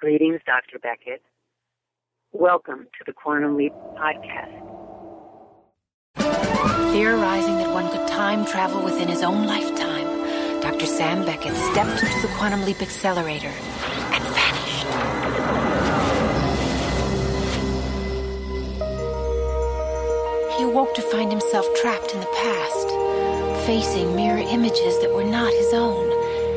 Greetings, Dr. Beckett. Welcome to the Quantum Leap Podcast. Theorizing that one could time travel within his own lifetime, Dr. Sam Beckett stepped into the Quantum Leap Accelerator and vanished. He awoke to find himself trapped in the past, facing mirror images that were not his own,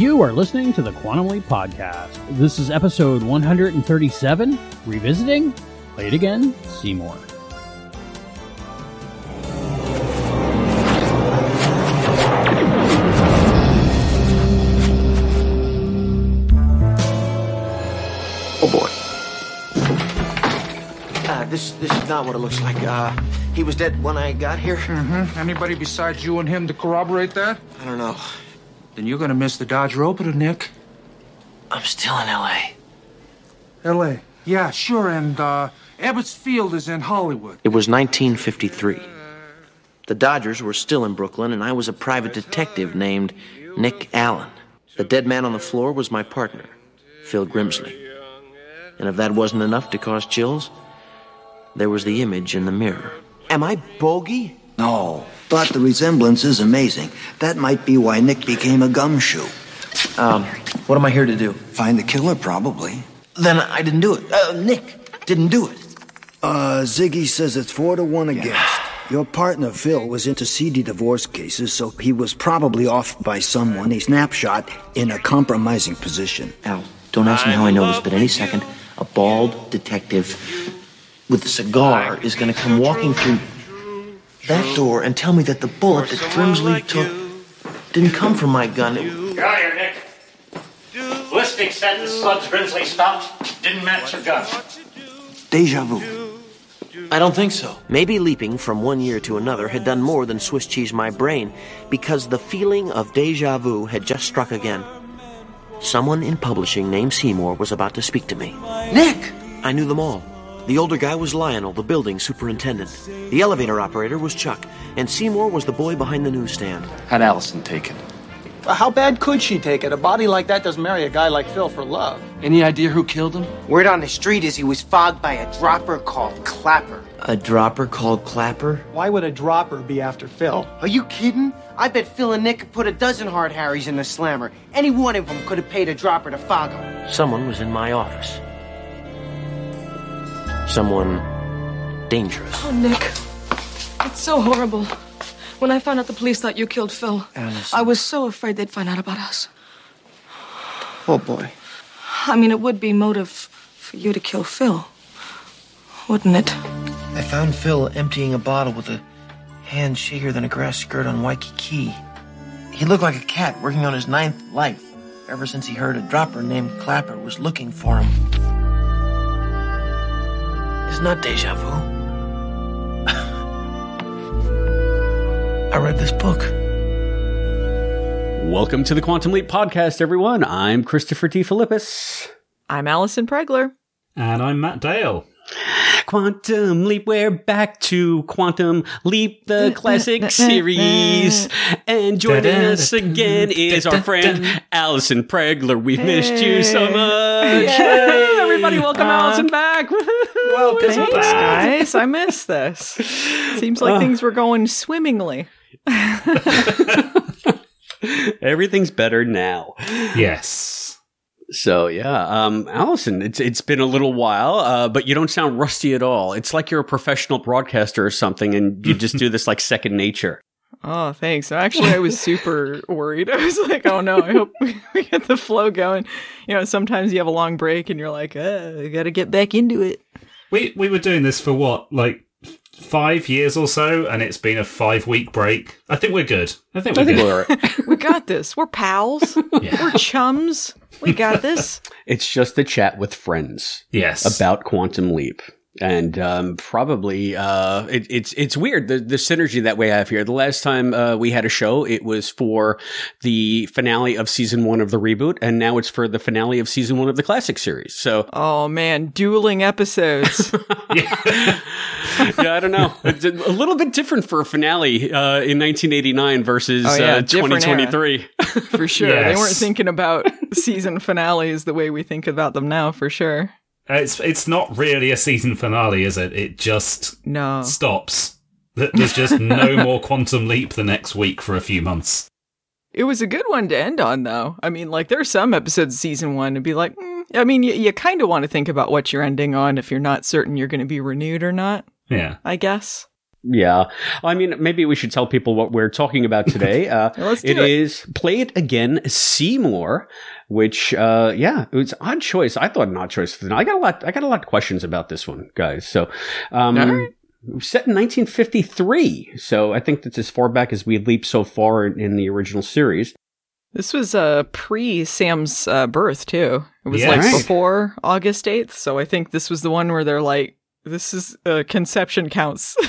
You are listening to the Quantum Leap Podcast. This is episode 137, Revisiting. Play it again, Seymour. Oh boy. Uh, this this is not what it looks like. Uh, he was dead when I got here. Mm-hmm. Anybody besides you and him to corroborate that? I don't know. Then you're gonna miss the Dodger opener, Nick. I'm still in L.A. L.A. Yeah, sure. And uh, Ebbets Field is in Hollywood. It was 1953. The Dodgers were still in Brooklyn, and I was a private detective named Nick Allen. The dead man on the floor was my partner, Phil Grimsley. And if that wasn't enough to cause chills, there was the image in the mirror. Am I bogey? No, but the resemblance is amazing. That might be why Nick became a gumshoe. Um, what am I here to do? Find the killer, probably. Then I didn't do it. Uh, Nick didn't do it. Uh, Ziggy says it's four to one against. Your partner, Phil, was into seedy divorce cases, so he was probably off by someone he snapshot in a compromising position. Al, don't ask me how I know this, but any second, a bald detective with a cigar is going to come walking through that door and tell me that the bullet that Grimsley took didn't come from my gun. It- Get out here, Nick. Ballistic said the slugs Grimsley stopped didn't match your gun. Deja vu. I don't think so. Maybe leaping from one year to another had done more than Swiss cheese my brain because the feeling of deja vu had just struck again. Someone in publishing named Seymour was about to speak to me. Nick! I knew them all. The older guy was Lionel, the building superintendent. The elevator operator was Chuck, and Seymour was the boy behind the newsstand. Had Allison taken. How bad could she take it? A body like that doesn't marry a guy like Phil for love. Any idea who killed him? Word on the street is he was fogged by a dropper called Clapper. A dropper called Clapper? Why would a dropper be after Phil? Are you kidding? I bet Phil and Nick could put a dozen hard Harrys in the slammer. Any one of them could have paid a dropper to fog him. Someone was in my office. Someone dangerous. Oh, Nick. It's so horrible. When I found out the police thought you killed Phil, Allison. I was so afraid they'd find out about us. Oh boy. I mean, it would be motive for you to kill Phil, wouldn't it? I found Phil emptying a bottle with a hand shaggier than a grass skirt on Waikiki. He looked like a cat working on his ninth life ever since he heard a dropper named Clapper was looking for him. It's not deja vu. I read this book. Welcome to the Quantum Leap Podcast, everyone. I'm Christopher DeFilippis. I'm Allison Pregler. And I'm Matt Dale. Quantum Leap, we're back to Quantum Leap, the classic series. And joining us again is our friend Allison Pregler. We've missed you so much. Yay. Everybody, welcome Uh, Allison back. Welcome Thanks, guys. I missed this. Seems like Uh. things were going swimmingly. Everything's better now. Yes. So yeah, um, Allison, it's it's been a little while, uh, but you don't sound rusty at all. It's like you're a professional broadcaster or something, and you just do this like second nature. Oh, thanks. Actually, I was super worried. I was like, oh no, I hope we get the flow going. You know, sometimes you have a long break and you're like, uh, I gotta get back into it. We we were doing this for what, like five years or so, and it's been a five week break. I think we're good. I think we're I think good. we're all right. we got this. We're pals. We're chums. We got this. It's just a chat with friends. Yes. About Quantum Leap. And um, probably uh, it, it's it's weird the the synergy that we have here. The last time uh, we had a show, it was for the finale of season one of the reboot, and now it's for the finale of season one of the classic series. So, Oh man, dueling episodes. yeah, I don't know. It's a a little bit different for a finale uh, in 1989 versus Oh, yeah, uh, 2023. for sure. They weren't thinking about season finales the way we think about them now, for sure. It's it's not really a season finale, is it? It just No. stops. There's just no more Quantum Leap the next week for a few months. It was a good one to end on, though. I mean, like, there are some episodes of season one to be like, mm, I mean, you, you kind of want to think about what you're ending on if you're not certain you're going to be renewed or not, Yeah. I guess. Yeah. I mean, maybe we should tell people what we're talking about today. Uh, Let's do it it. is Play It Again Seymour, which, uh, yeah, it was odd choice. I thought an odd choice. For the, I got a lot, I got a lot of questions about this one, guys. So, um, All right. set in 1953. So I think that's as far back as we leap so far in, in the original series. This was uh, pre Sam's uh, birth, too. It was Yeah. like Right. before August 8th. So I think this was the one where they're like, this is uh, conception counts.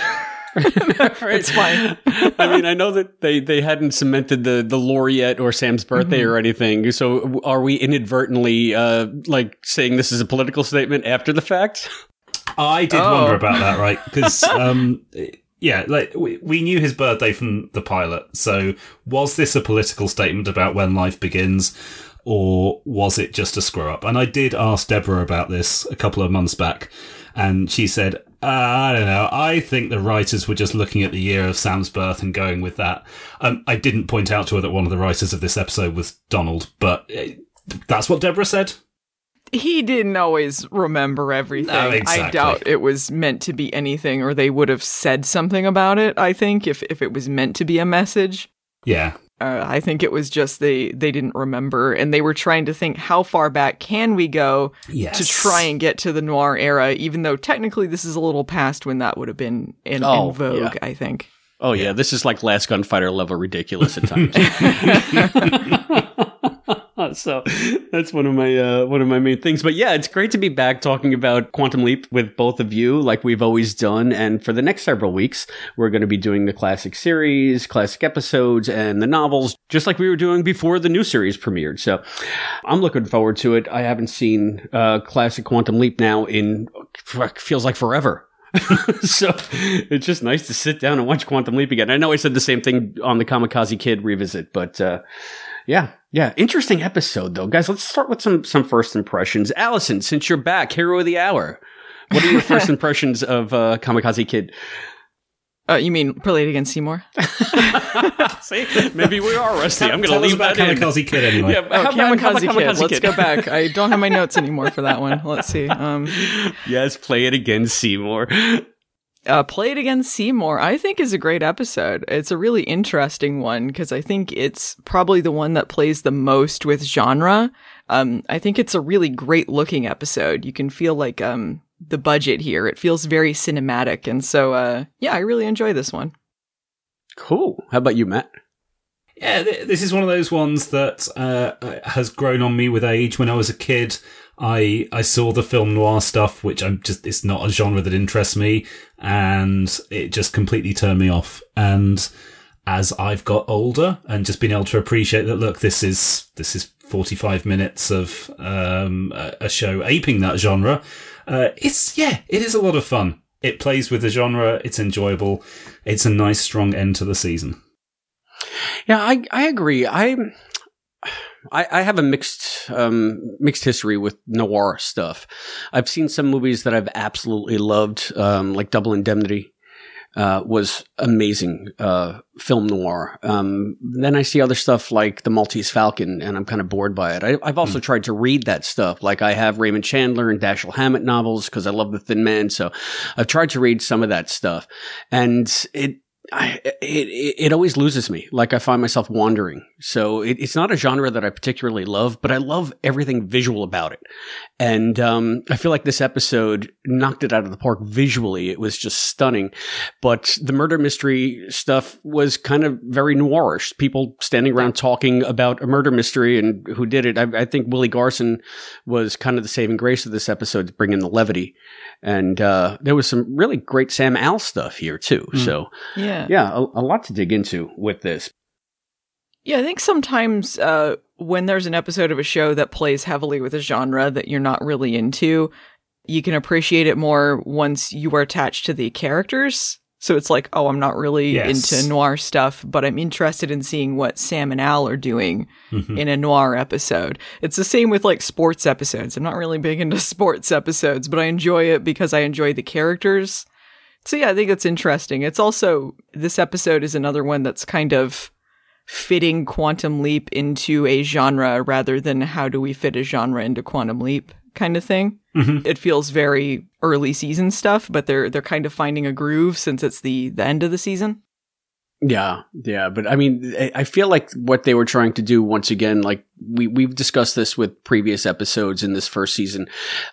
it's fine. I mean, I know that they, they hadn't cemented the, the lore yet or Sam's birthday or anything. So are we inadvertently, uh, like saying this is a political statement after the fact? I did Oh. wonder about that, right? Because, um, yeah, like we, we knew his birthday from the pilot. So was this a political statement about when life begins, or was it just a screw up? And I did ask Deborah about this a couple of months back, and she said, uh, I don't know. I think the writers were just looking at the year of Sam's birth and going with that. Um, I didn't point out to her that one of the writers of this episode was Donald, but uh, that's what Deborah said. he didn't always remember everything. No, I doubt it was meant to be anything, or they would have said something about it. I think if if it was meant to be a message, Yeah. Uh, I think it was just they they didn't remember, and they were trying to think how far back can we go Yes. to try and get to the noir era, even though technically this is a little past when that would have been in, Oh, in vogue. yeah. I think. Oh yeah, this is like Last Gunfighter level ridiculous at times. so that's one of my uh, one of my main things. But yeah, it's great to be back talking about Quantum Leap with both of you, like we've always done. And for the next several weeks, we're going to be doing the classic series, classic episodes, and the novels, just like we were doing before the new series premiered. So I'm looking forward to it. I haven't seen uh, classic Quantum Leap now in feels like forever. so it's just nice to sit down and watch Quantum Leap again. I know I said the same thing on the Kamikaze Kid revisit, but uh, yeah, yeah, interesting episode though, guys. Let's start with some some first impressions. Allison, since you're back, hero of the hour, what are your first impressions of uh, Kamikaze Kid? Uh, you mean Play It Again Seymour? See, maybe we are rusty. I'm going to Tell us leave about that in. Kamikaze Kid anyway. Yeah, Oh, how about- Kamikaze Kid. Kamikaze Let's Kid? go back. I don't have my notes anymore for that one. Let's see. Um, yes, play it again, Seymour. Uh, Play It Again Seymour, I think is a great episode. It's a really interesting one because I think it's probably the one that plays the most with genre. Um, I think it's a really great looking episode. You can feel like um, the budget here. It feels very cinematic. And so, uh, yeah, I really enjoy this one. Cool. How about you, Matt? Yeah, th- this is one of those ones that uh, has grown on me with age. When I was a kid, I I saw the film noir stuff, which I'm just it's not a genre that interests me, and it just completely turned me off. And as I've got older and just been able to appreciate that, look, this is this is 45 minutes of um, a, show aping that genre. Uh, it's yeah, it is a lot of fun. It plays with the genre. It's enjoyable. It's a nice, strong end to the season. Yeah, I I agree. I I, I have a mixed um, mixed history with noir stuff. I've seen some movies that I've absolutely loved, um, like Double Indemnity. Uh, was amazing uh, film noir. Um, then I see other stuff like The Maltese Falcon, and I'm kind of bored by it. I, I've also tried to read that stuff. Like I have Raymond Chandler and Dashiell Hammett novels because I love The Thin Man. So I've tried to read some of that stuff, and it I, it, it, it always loses me. Like I find myself wandering. So it, it's not a genre that I particularly love, but I love everything visual about it. And um, I feel like this episode knocked it out of the park visually. It was just stunning. But the murder mystery stuff was kind of very noirish. People standing around talking about a murder mystery and who did it. I, I think Willie Garson was kind of the saving grace of this episode, to bring in the levity. And uh, there was some really great Sam Al stuff here too. Mm. So Yeah. Yeah, a, a lot to dig into with this. Yeah, I think sometimes uh, when there's an episode of a show that plays heavily with a genre that you're not really into, you can appreciate it more once you are attached to the characters. So it's like, oh, I'm not really Yes. into noir stuff, but I'm interested in seeing what Sam and Al are doing Mhm. in a noir episode. It's the same with like sports episodes. I'm not really big into sports episodes, but I enjoy it because I enjoy the characters. So yeah, I think it's interesting. It's also this episode is another one that's kind of fitting Quantum Leap into a genre rather than how do we fit a genre into Quantum Leap kind of thing. Mhm. It feels very early season stuff, but they're they're kind of finding a groove since it's the the end of the season. Yeah, yeah, but I mean, I- I feel like what they were trying to do once again, like we we've discussed this with previous episodes in this first season,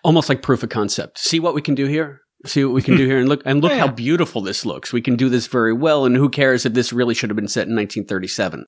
almost like proof of concept. See what we can do here. See what we can do here, and look and look Oh, how beautiful this looks. We can do this very well, and who cares if this really should have been set in 1937?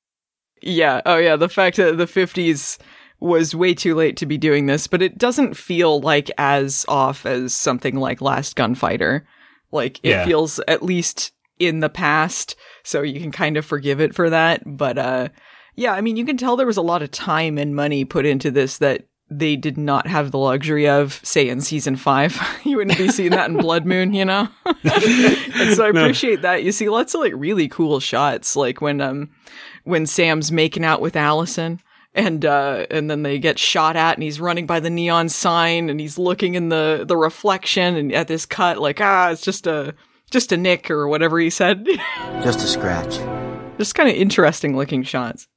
Yeah. Oh, yeah. The fact that the 50s was way too late to be doing this, but it doesn't feel like as off as something like Last Gunfighter. Like, it Yeah. feels at least in the past, so you can kind of forgive it for that. But, uh, yeah, I mean, you can tell there was a lot of time and money put into this that they did not have the luxury of, say, in season five. you wouldn't be seeing that in Blood Moon, you know? and so I No. appreciate that. You see lots of like really cool shots, like when um when Sam's making out with Allison and uh and then they get shot at and he's running by the neon sign and he's looking in the the reflection and at this cut like ah it's just a just a nick or whatever he said. Just a scratch. just kind of interesting looking shots.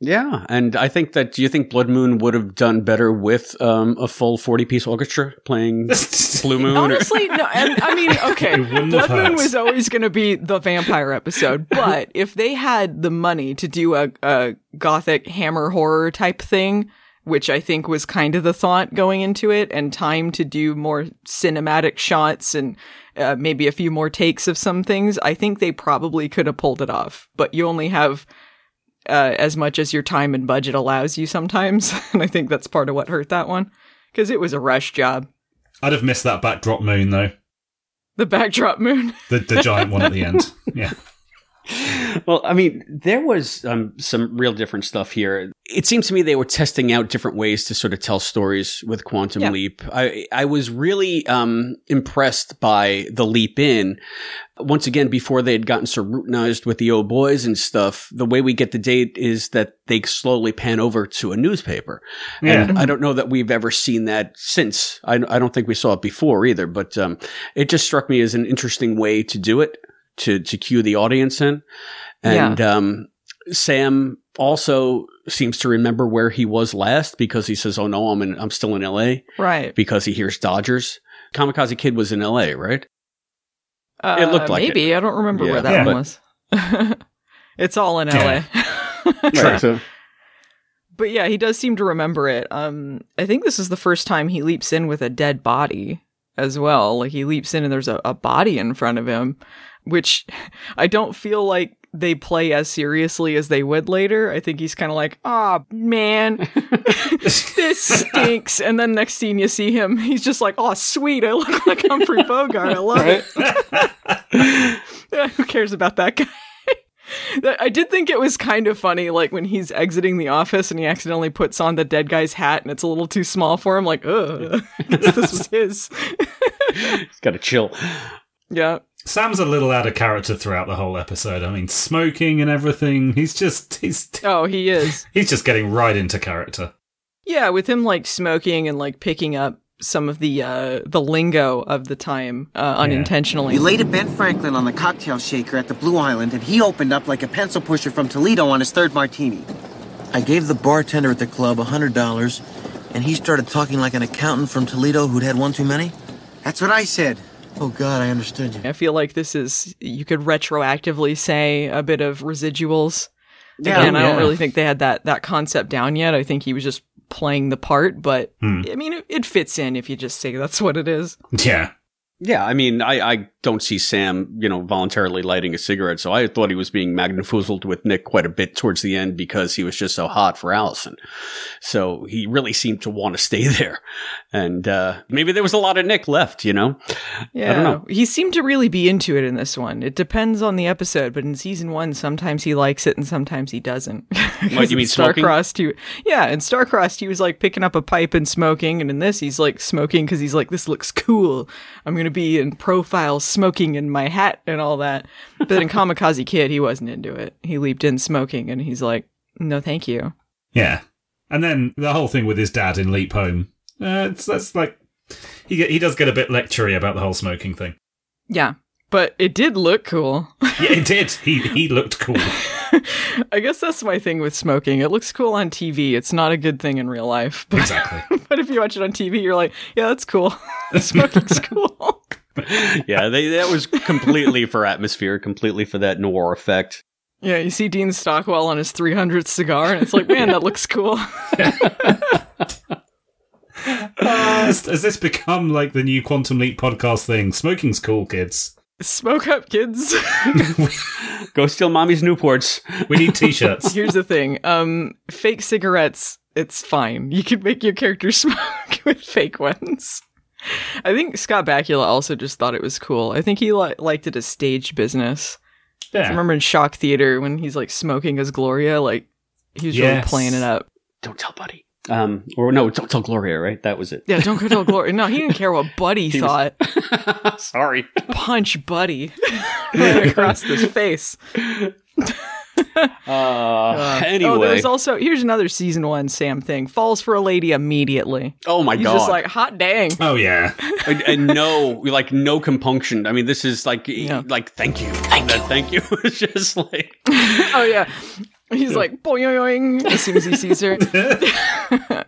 Yeah, and I think that do you think Blood Moon would have done better with um, a full 40 piece orchestra playing Blue Moon? or- Honestly, no. And, I mean, okay, Blood Moon was always going to be the vampire episode, but if they had the money to do a, a gothic hammer horror type thing, which I think was kind of the thought going into it, and time to do more cinematic shots and uh, maybe a few more takes of some things, I think they probably could have pulled it off. But you only have uh, as much as your time and budget allows you sometimes, and I think that's part of what hurt that one because it was a rush job. I'd have missed that backdrop moon though. The backdrop moon. The the giant one at the end. Yeah. Well, I mean, there was um, some real different stuff here. It seems to me they were testing out different ways to sort of tell stories with Quantum Yeah. Leap. I I was really um, impressed by the leap in. Once again, before they had gotten so routinized with the old boys and stuff, the way we get the date is that they slowly pan over to a newspaper. And I don't know that we've ever seen that since. I, I don't think we saw it before either, but um, it just struck me as an interesting way to do it, to, to cue the audience in. And um, Sam also seems to remember where he was last because he says, "Oh no, I'm in, I'm still in L.A." Right. Because he hears Dodgers. Kamikaze Kid was in L.A., right? Uh, It looked like maybe. I don't remember Yeah. where that Yeah. one was. it's all in LA. Right, so- but yeah, he does seem to remember it. Um, I think this is the first time he leaps in with a dead body as well. Like he leaps in and there's a, a body in front of him, which I don't feel like they play as seriously as they would later. I think he's kind of like, ah, man, this stinks. And then next scene you see him, he's just like, oh, sweet, I look like Humphrey Bogart. I love it. Yeah, who cares about that guy? I did think it was kind of funny, like when he's exiting the office and he accidentally puts on the dead guy's hat and it's a little too small for him. Like, ugh, this was his. He's got to chill. Yeah. Sam's a little out of character throughout the whole episode. I mean, smoking and everything. He's just he's Oh, he is. he's just getting right into character. Yeah, with him like smoking and like picking up some of the uh the lingo of the time uh, unintentionally. We laid a Ben Franklin on the cocktail shaker at the Blue Island, and he opened up like a pencil pusher from Toledo on his third martini. I gave the bartender at the club a hundred dollars, and he started talking like an accountant from Toledo who'd had one too many. That's what I said. Oh God, I understood you. I feel like this is you could retroactively say a bit of residuals Yeah, Again, I don't really think they had that that concept down yet. I think he was just playing the part, but Hmm. I mean, it, it fits in if you just say that's what it is. Yeah. Yeah, I mean, I, I don't see Sam, you know, voluntarily lighting a cigarette, so I thought he was being magnifoozled with Nick quite a bit towards the end because he was just so hot for Allison. So he really seemed to want to stay there. And uh, maybe there was a lot of Nick left, you know? Yeah, I don't know. he seemed to really be into it in this one. It depends on the episode, but in season one, sometimes he likes it and sometimes he doesn't. What, you mean? Starcrossed? He, yeah, in Starcrossed, he was like picking up a pipe and smoking, and in this, he's like smoking because he's like, "This looks cool. I'm gonna be in profile smoking in my hat and all that." But in Kamikaze Kid, he wasn't into it. He leaped in smoking, and he's like, "No, thank you." Yeah. And then the whole thing with his dad in Leap Home. Uh, it's, that's like he he does get a bit lectury about the whole smoking thing. Yeah, but it did look cool. Yeah, it did. He he looked cool. I guess that's my thing with smoking. It looks cool on TV. It's not a good thing in real life. But, Exactly. but if you watch it on TV, you're like, yeah, that's cool. Smoking's cool. yeah, they, that was completely for atmosphere, completely for that noir effect. Yeah, you see Dean Stockwell on his 300th cigar, and it's like, man, that looks cool. Uh, has, has this become like the new Quantum Leap podcast thing? Smoking's cool, kids. Smoke up, kids. Go steal mommy's Newports. We need t-shirts. Here's the thing. Um, fake cigarettes, it's fine. You can make your character smoke with fake ones. I think Scott Bakula also just thought it was cool. I think he li- liked it as stage business. Yeah. I remember in Shock Theater when he's like smoking as Gloria, like he was really playing it up. Don't tell Buddy. Um, or no, don't tell Gloria, right? That was it. Yeah, don't go tell Gloria. No, he didn't care what Buddy He was- thought. Sorry. Punch Buddy right across his face. Uh, Uh, anyway. oh, there's also here's another season one Sam thing. Falls for a lady immediately. Oh my He's god! just like hot dang. Oh yeah. and, and no, like no compunction. I mean, this is like, like thank you, thank you, thank you. it's just like, oh yeah. He's like boing as soon as he sees her.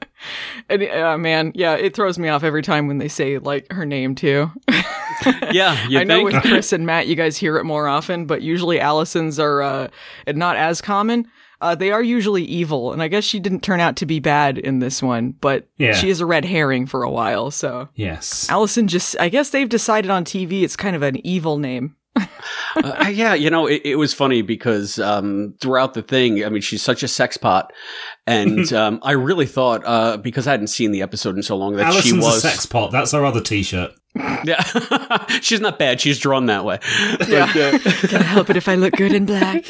and uh, man, yeah, it throws me off every time when they say like her name too. yeah, you I know with Chris and Matt, you guys hear it more often, but usually Allison's are uh, not as common. Uh, they are usually evil, and I guess she didn't turn out to be bad in this one, but Yeah. she is a red herring for a while. So Yes. Allison just, I guess they've decided on TV it's kind of an evil name. Uh, yeah, you know, it, it was funny because um, throughout the thing, I mean, she's such a sex pot, and um, I really thought uh, because I hadn't seen the episode in so long that Allison's she was a sex pot. That's our other t-shirt. Yeah, she's not bad. She's drawn that way. Yeah. But, uh, Can I help it if I look good in black?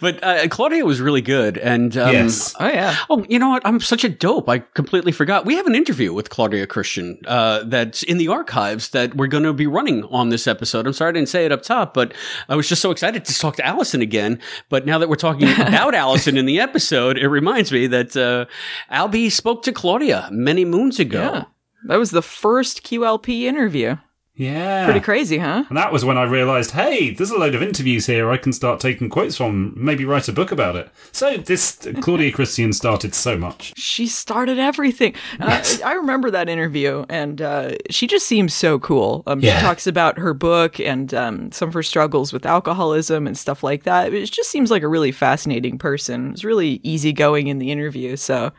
but uh, Claudia was really good, and um, Yes. Oh yeah. Oh, you know what? I'm such a dope. I completely forgot. We have an interview with Claudia Christian uh, that's in the archives that we're going to be running on this episode. I'm sorry I didn't say it up top, but I was just so excited to talk to Allison again. But now that we're talking about Allison in the episode, it reminds me that uh, Albie spoke to Claudia many moons ago. Yeah. That was the first QLP interview. Yeah. Pretty crazy, huh? And that was when I realised, hey, there's a load of interviews here I can start taking quotes from, maybe write a book about it. So this Claudia Christian started so much. She started everything. Uh, I remember that interview, and uh, she just seems so cool. Um, Yeah. She talks about her book and um, some of her struggles with alcoholism and stuff like that. It just seems like a really fascinating person. It's really easygoing in the interview. So,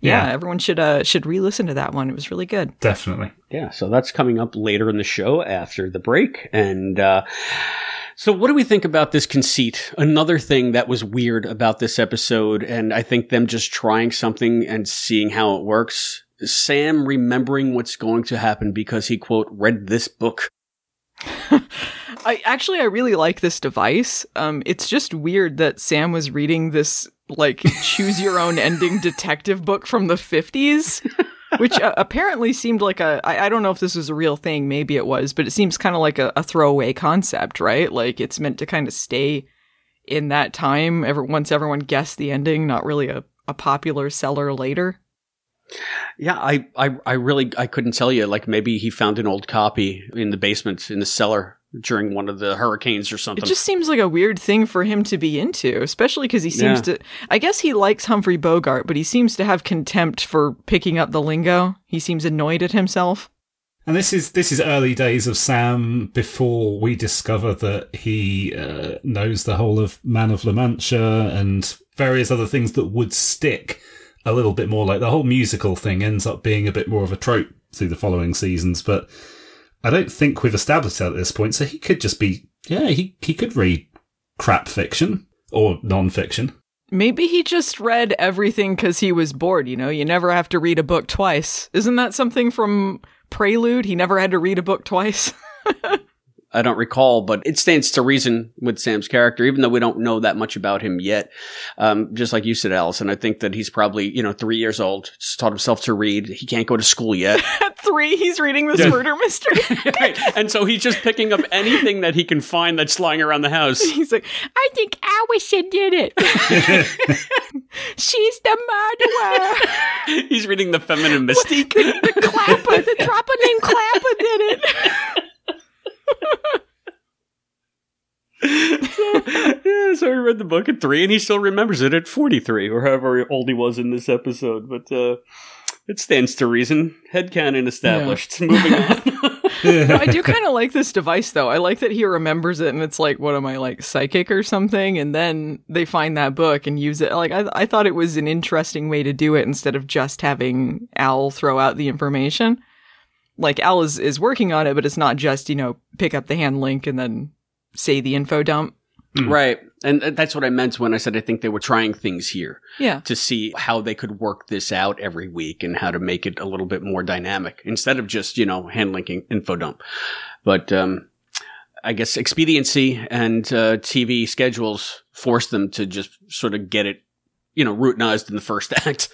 yeah, Yeah. everyone should uh, should re-listen to that one. It was really good. Definitely. Yeah, so that's coming up later in the show after the break. And uh, so, what do we think about this conceit? Another thing that was weird about this episode, and I think them just trying something and seeing how it works. Sam remembering what's going to happen because he, quote, read this book. I actually I really like this device. Um, it's just weird that Sam was reading this like choose your own ending detective book from the fifties, which uh, apparently seemed like a I, I don't know if this was a real thing. Maybe it was, but it seems kind of like a, a throwaway concept, right? Like it's meant to kind of stay in that time. Ever once everyone guessed the ending, not really a, a popular seller later. Yeah, I, I, I really, I couldn't tell you. Like maybe he found an old copy in the basement in the cellar during one of the hurricanes or something. It just seems like a weird thing for him to be into, especially because he seems Yeah. to. I guess he likes Humphrey Bogart, but he seems to have contempt for picking up the lingo. He seems annoyed at himself. And this is this is early days of Sam before we discover that he uh, knows the whole of Man of La Mancha and various other things that would stick a little bit more. Like the whole musical thing ends up being a bit more of a trope through the following seasons, but I don't think we've established that at this point. So he could just be yeah he he could read crap fiction or non-fiction. Maybe he just read everything because he was bored. You know, you never have to read a book twice. Isn't that something from Prelude? He never had to read a book twice. I don't recall, but it stands to reason with Sam's character, even though we don't know that much about him yet. Um, just like you said, Allison, I think that he's probably, you know, three years old, just taught himself to read. He can't go to school yet. At three, he's reading this Yeah. murder mystery. right. And so he's just picking up anything that he can find that's lying around the house. He's like, I think Allison did it. She's the murderer. he's reading the feminine mystique. the Clapper, the dropper named Clapper did it. Yeah, so he read the book at three, and he still remembers it at 43, or however old he was in this episode. But uh, it stands to reason. Headcanon established. Moving on. No, I do kind of like this device though. I like that he remembers it and it's like, what am I like psychic or something? And then they find that book and use it. Like I, I thought it was an interesting way to do it instead of just having Al throw out the information. Like Al is, is working on it, but it's not just, you know, pick up the hand link and then say the info dump. Right. And uh, that's what I meant when I said I think they were trying things here. Yeah. To see how they could work this out every week and how to make it a little bit more dynamic instead of just, you know, hand linking info dump. But, um, I guess expediency and uh, TV schedules force them to just sort of get it, you know, routinized in the first act.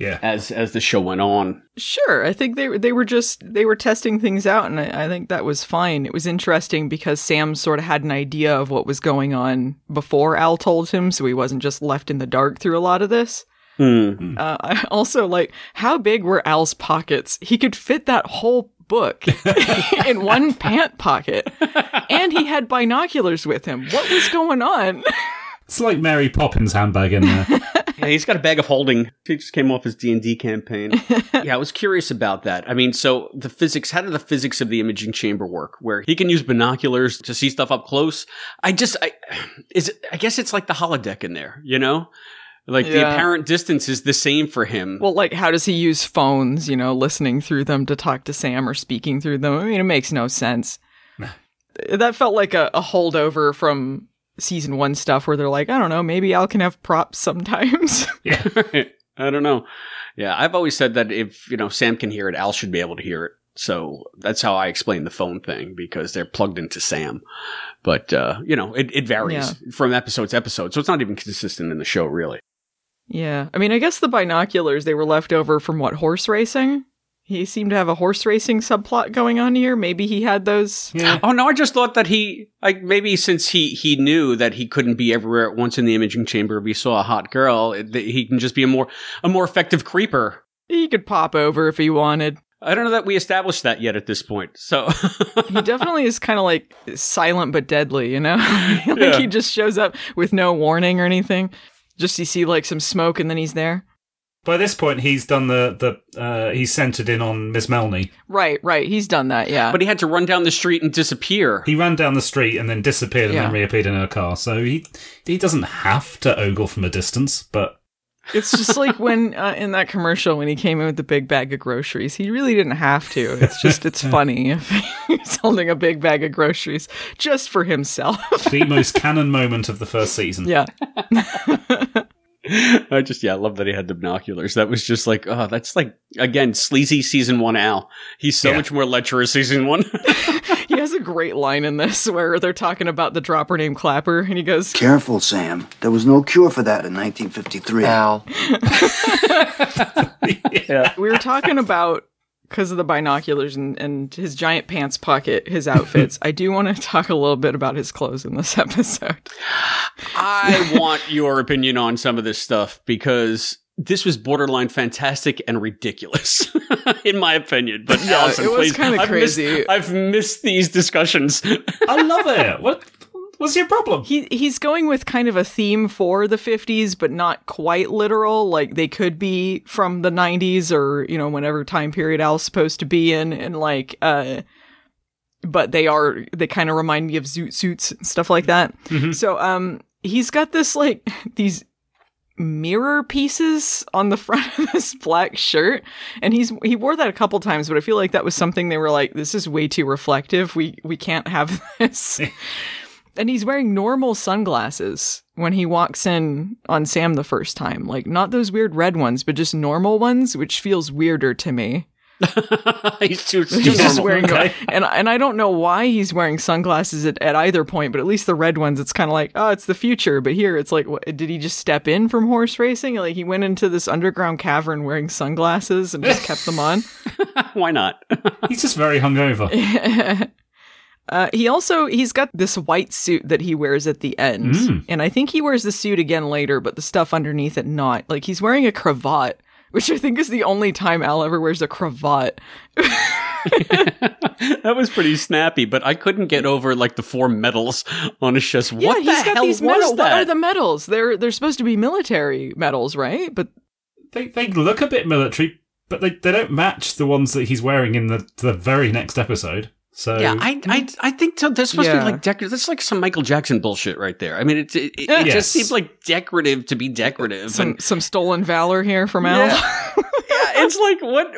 Yeah. As as the show went on. Sure, I think they they were just they were testing things out, and I, I think that was fine. It was interesting because Sam sort of had an idea of what was going on before Al told him, so he wasn't just left in the dark through a lot of this. Mm. Uh, I also like how big were Al's pockets? He could fit that whole book in one pant pocket, and he had binoculars with him. What was going on? It's like Mary Poppins handbag in there. Yeah, he's got a bag of holding. He just came off his D and D campaign. yeah, I was curious about that. I mean, so the physics, how did the physics of the imaging chamber work? Where he can use binoculars to see stuff up close. I just, I is, it, I guess it's like the holodeck in there. You know, like the apparent distance is the same for him. Well, like, how does he use phones, you know, listening through them to talk to Sam or speaking through them? I mean, it makes no sense. that felt like a, a holdover from season one stuff where they're like, I don't know, maybe Al can have props sometimes. Yeah. I don't know. Yeah, I've always said that if you know Sam can hear it, Al should be able to hear it. So that's how I explain the phone thing because they're plugged into Sam. But uh, you know, it, it varies from episode to episode, so it's not even consistent in the show, really. yeah. I mean, I guess the binoculars, they were left over from what, horse racing? He seemed to have a horse racing subplot going on here. Maybe he had those. Oh no, I just thought that he like maybe since he he knew that he couldn't be everywhere at once in the imaging chamber if he saw a hot girl, it, that he can just be a more a more effective creeper. He could pop over if he wanted. I don't know that we established that yet at this point. So he definitely is kind of like silent but deadly, you know? like Yeah. he just shows up with no warning or anything. Just you see like some smoke and then he's there. By this point, he's done the the uh, he's centered in on Miss Melney. Right, right. He's done that, yeah. But he had to run down the street and disappear. He ran down the street and then disappeared and Yeah. then reappeared in her car. So he he doesn't have to ogle from a distance, but It's just like when uh, in that commercial when he came in with the big bag of groceries. He really didn't have to. It's just it's funny if he's holding a big bag of groceries just for himself. the most canon moment of the first season. yeah. I just yeah, I love that he had the binoculars. That was just like, oh, that's like again sleazy season one Al. He's so Yeah. much more lecherous season one. He has a great line in this where they're talking about the dropper named Clapper and he goes, Careful, Sam. There was no cure for that in 1953. Al. yeah. we were talking about because of the binoculars and, and his giant pants pocket, his outfits. I do want to talk a little bit about his clothes in this episode. I want your opinion on some of this stuff because this was borderline fantastic and ridiculous, in my opinion. But Yeah, Allison, it was kinda I've missed- crazy. I've missed these discussions. I love it. What what's your problem? He he's going with kind of a theme for the 50s, but not quite literal. Like they could be from the 90s or you know whenever time period Al's supposed to be in, and like uh, but they are they kind of remind me of zoot suits and stuff like that. So um, he's got this like these mirror pieces on the front of this black shirt and he's he wore that a couple times but i feel like that was something they were like this is way too reflective we we can't have this and he's wearing normal sunglasses when he walks in on sam the first time like not those weird red ones but just normal ones which feels weirder to me he's too, too he's just wearing Okay. and and I don't know why he's wearing sunglasses at, at either point, but at least the red ones, it's kind of like oh, it's the future. But here, it's like, what, did he just step in from horse racing? Like he went into this underground cavern wearing sunglasses and just kept them on. Why not? He's just very hungover. Uh, he also he's got this white suit that he wears at the end, Mm. and I think he wears the suit again later, but the stuff underneath it not. Like he's wearing a cravat, which I think is the only time Al ever wears a cravat. that was pretty snappy, but I couldn't get over like the four medals on his chest. Yeah, what the he's got hell these medals. What are the medals? They're they're supposed to be military medals, right? But They they look a bit military, but they, they don't match the ones that he's wearing in the the very next episode. So yeah, I, I I think so. Supposed to Yeah. be like decorative. That's like some Michael Jackson bullshit right there. I mean, it it, it, Yes. it just seems like decorative to be decorative. some and some stolen valor here from Al. Yeah. yeah, it's like what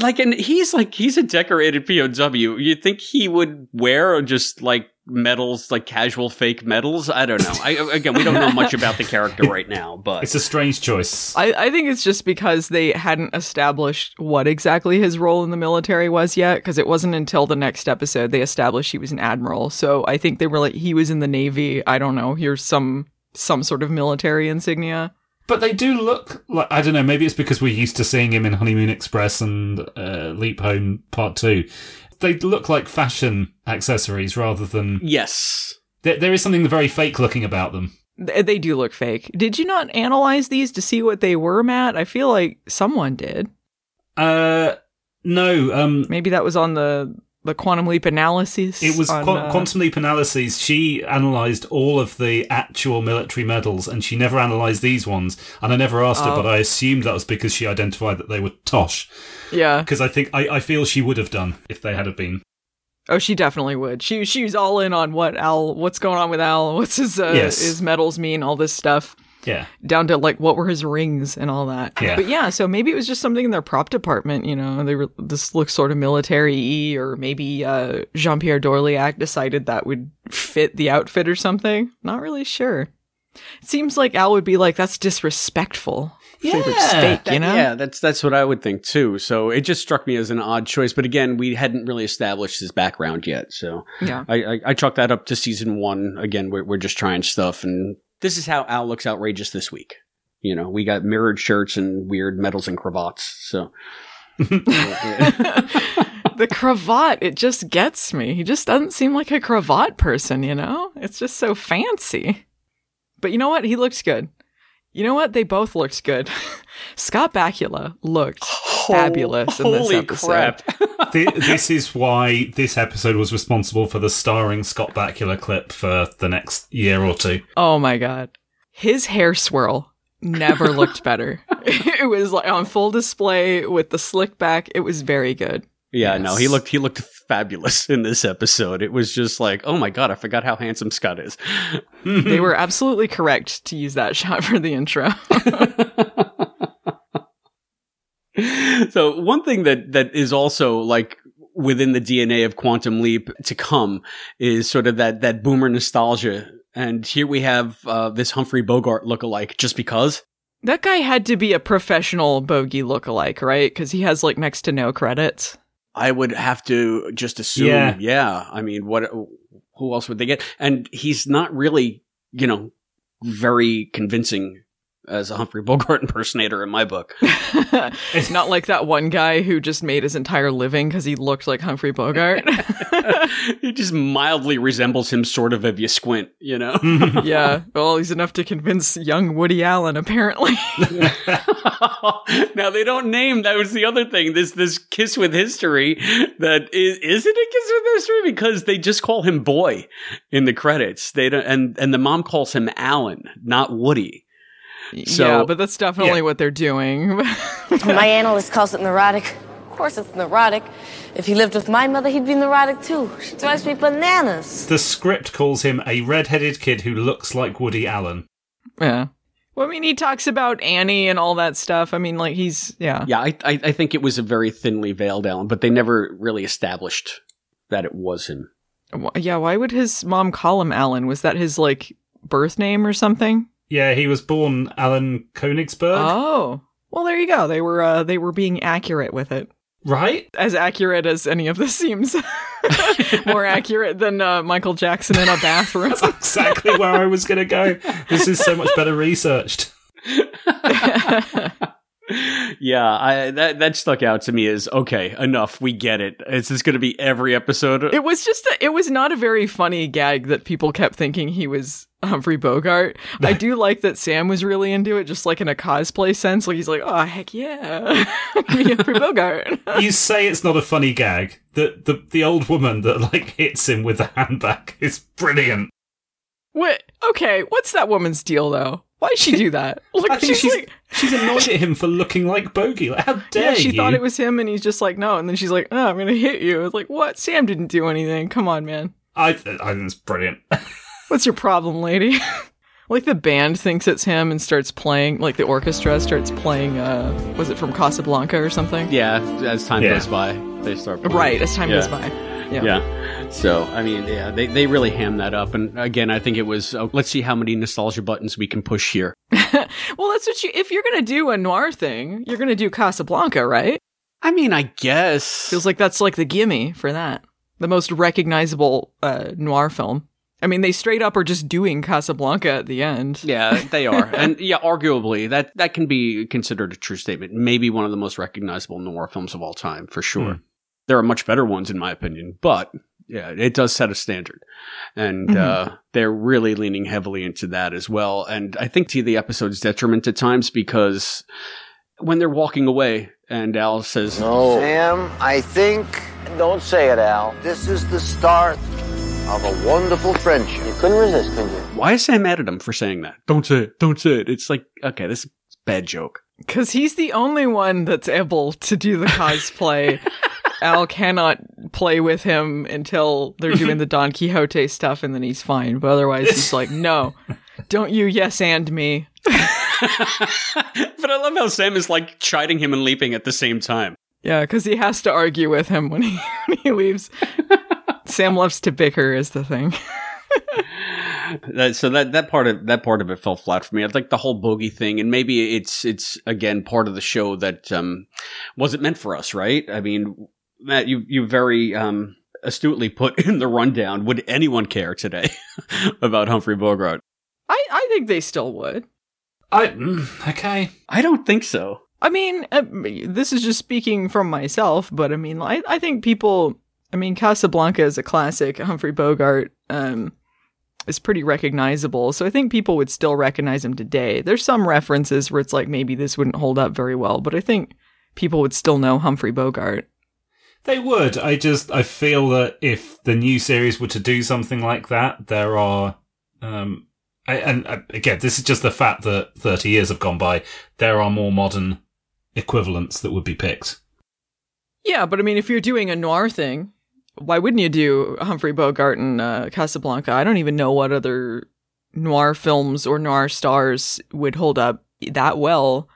like and he's like he's a decorated POW. You think he would wear just like medals, like casual fake medals? I don't know. I again, we don't know much about the character right now, but it's a strange choice. I, I think it's just because they hadn't established what exactly his role in the military was yet, because it wasn't until the next episode they established he was an admiral. So I think they were like, he was in the Navy. I don't know. Here's some some sort of military insignia. But they do look like I don't know. Maybe it's because we're used to seeing him in Honeymoon Express and uh, Leap Home Part Two. They look like fashion accessories rather than yes. There, there is something very fake looking about them. Th- They do look fake. Did you not analyze these to see what they were, Matt? I feel like someone did. Uh, no. Um, maybe that was on the the quantum leap analysis. It was on, Qu- uh, Quantum Leap Analyses. She analysed all of the actual military medals, and she never analysed these ones. And I never asked her, Oh. but I assumed that was because she identified that they were tosh. Yeah. Because I think I, I feel she would have done if they had have been. Oh, she definitely would. She she's all in on what Al, what's going on with Al, what's his uh, Yes. his medals mean, all this stuff. Yeah. Down to like what were his rings and all that. Yeah. But yeah, so maybe it was just something in their prop department. You know, they were this looks sort of military-y, or maybe uh, Jean Pierre Dorléac decided that would fit the outfit or something. Not really sure. It seems like Al would be like, "That's disrespectful." if they were just fake, you That- know. Yeah, that's that's what I would think too. So it just struck me as an odd choice. But again, we hadn't really established his background yet. So Yeah. I, I, I chalk that up to season one. Again, we're we're just trying stuff, and this is how Al looks outrageous this week. You know, we got mirrored shirts and weird medals and cravats. So the cravat, it just gets me. He just doesn't seem like a cravat person, you know? It's just so fancy. But you know what? He looks good. You know what? They both looked good. Scott Bakula looked fabulous in this holy episode. crap. Thi- this is why this episode was responsible for the starring Scott Bakula clip for the next year or two. Oh my god. His hair swirl never looked better. it was like on full display with the slick back. It was very good. Yeah, no, he looked he looked fabulous in this episode. It was just like, oh my god, I forgot how handsome Scott is. they were absolutely correct to use that shot for the intro. so one thing that that is also like within the DNA of Quantum Leap to come is sort of that that boomer nostalgia. And here we have uh, this Humphrey Bogart lookalike just because. That guy had to be a professional bogey lookalike, right? Because he has like next to no credits. I would have to just assume, Yeah. yeah. I mean, what? Who else would they get? And he's not really, you know, very convincing as a Humphrey Bogart impersonator in my book. it's not like that one guy who just made his entire living because he looked like Humphrey Bogart. he just mildly resembles him, sort of, if you squint, you know? yeah. Well, he's enough to convince young Woody Allen, apparently. now they don't name. That was the other thing. This this kiss with history. That is is it a kiss with history because they just call him boy in the credits. They don't, and and the mom calls him Alan, not Woody. So, yeah, but that's definitely yeah. what they're doing. my analyst calls it neurotic. Of course, it's neurotic. If he lived with my mother, he'd be neurotic too. She drives me bananas. The script calls him a red-headed kid who looks like Woody Allen. Yeah. Well, I mean, he talks about Annie and all that stuff. I mean, like he's yeah, yeah. I I, I think it was a very thinly veiled Alan, but they never really established that it was him. Yeah, why would his mom call him Alan? Was that his like birth name or something? Yeah, he was born Alan Königsberg. Oh, well, there you go. They were uh, they were being accurate with it. Right? As accurate as any of this seems. More accurate than uh, Michael Jackson in a bathroom. That's exactly where I was going to go. This is so much better researched. yeah, I that that stuck out to me as okay, enough. We get it. it. Is this going to be every episode? It was just a, it was not a very funny gag that people kept thinking he was Humphrey Bogart. I do like that Sam was really into it, just like in a cosplay sense. Like he's like, oh heck yeah, Humphrey Bogart. you say it's not a funny gag. The the the old woman that like hits him with the handbag is brilliant. What? Okay, what's that woman's deal though? Why'd she do that? Like, I think she's she's, like, she's annoyed at him for looking like Bogey. Like, how dare yeah, she you? thought it was him, and he's just like, no. And then she's like, oh, I'm gonna hit you. It's like, what? Sam didn't do anything. Come on, man. I I think it's brilliant. What's your problem, lady? like the band thinks it's him and starts playing. Like the orchestra starts playing. uh Was it from Casablanca or something? Yeah. As time yeah. goes by, they start. Playing. Right. As time yeah. goes by. Yeah. yeah. So, I mean, yeah, they, they really ham that up. And again, I think it was, uh, let's see how many nostalgia buttons we can push here. well, that's what you, if you're going to do a noir thing, you're going to do Casablanca, right? I mean, I guess. Feels like that's like the gimme for that. The most recognizable uh, noir film. I mean, they straight up are just doing Casablanca at the end. Yeah, they are. and yeah, arguably, that, that can be considered a true statement. Maybe one of the most recognizable noir films of all time, for sure. Mm. There are much better ones, in my opinion, but yeah, it does set a standard. And mm-hmm. uh, they're really leaning heavily into that as well. And I think to the episode's detriment at times because when they're walking away and Al says, No. Sam, I think. Don't say it, Al. This is the start of a wonderful friendship. You couldn't resist, could you? Why is Sam mad at him for saying that? Don't say it. Don't say it. It's like, okay, this is bad joke. Because he's the only one that's able to do the cosplay Al cannot play with him until they're doing the Don Quixote stuff, and then he's fine. But otherwise, he's like, "No, don't you yes and me." but I love how Sam is like chiding him and leaping at the same time. Yeah, because he has to argue with him when he when he leaves. Sam loves to bicker, is the thing. that, so that that part of that part of it fell flat for me. I like the whole bogey thing, and maybe it's it's again part of the show that um, wasn't meant for us, right? I mean, Matt, you you very um, astutely put in the rundown. Would anyone care today about Humphrey Bogart? I I think they still would. I mm, okay. I don't think so. I mean, uh, this is just speaking from myself, but I mean, I I think people. I mean, Casablanca is a classic. Humphrey Bogart um, is pretty recognizable, so I think people would still recognize him today. There's some references where it's like maybe this wouldn't hold up very well, but I think people would still know Humphrey Bogart. They would. I just I feel that if the new series were to do something like that, there are um I, and uh, again, this is just the fact that 30 years have gone by. There are more modern equivalents that would be picked. Yeah, but I mean, if you're doing a noir thing, why wouldn't you do Humphrey Bogart and uh, Casablanca? I don't even know what other noir films or noir stars would hold up that well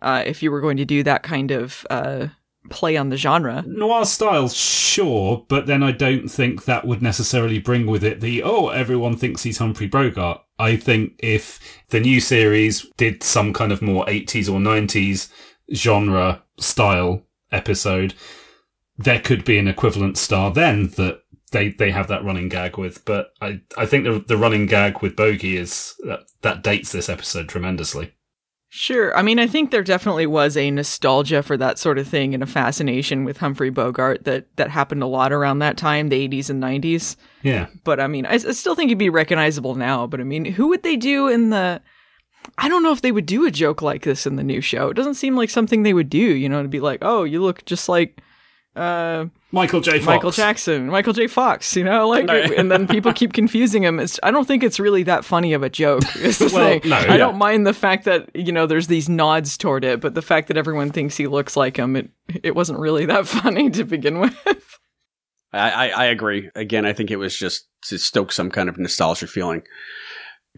uh, if you were going to do that kind of uh, play on the genre. Noir style, sure, but then I don't think that would necessarily bring with it the, oh, everyone thinks he's Humphrey Bogart. I think if the new series did some kind of more 80s or 90s genre style episode, there could be an equivalent star then that they, they have that running gag with. But I, I think the, the running gag with Bogey is that, that dates this episode tremendously. Sure. I mean, I think there definitely was a nostalgia for that sort of thing and a fascination with Humphrey Bogart that that happened a lot around that time, the 80s and 90s. Yeah. But I mean, I, I still think he'd be recognizable now. But I mean, who would they do in the? I don't know if they would do a joke like this in the new show. It doesn't seem like something they would do. You know, to be like, oh, you look just like uh, Michael J. Fox. Michael Jackson, Michael J. Fox. You know, like, No. and then people keep confusing him. It's, I don't think it's really that funny of a joke. Is the Well, thing. no, I yeah. don't mind the fact that you know there's these nods toward it, but the fact that everyone thinks he looks like him, it it wasn't really that funny to begin with. I, I, I agree. Again, I think it was just to stoke some kind of nostalgia feeling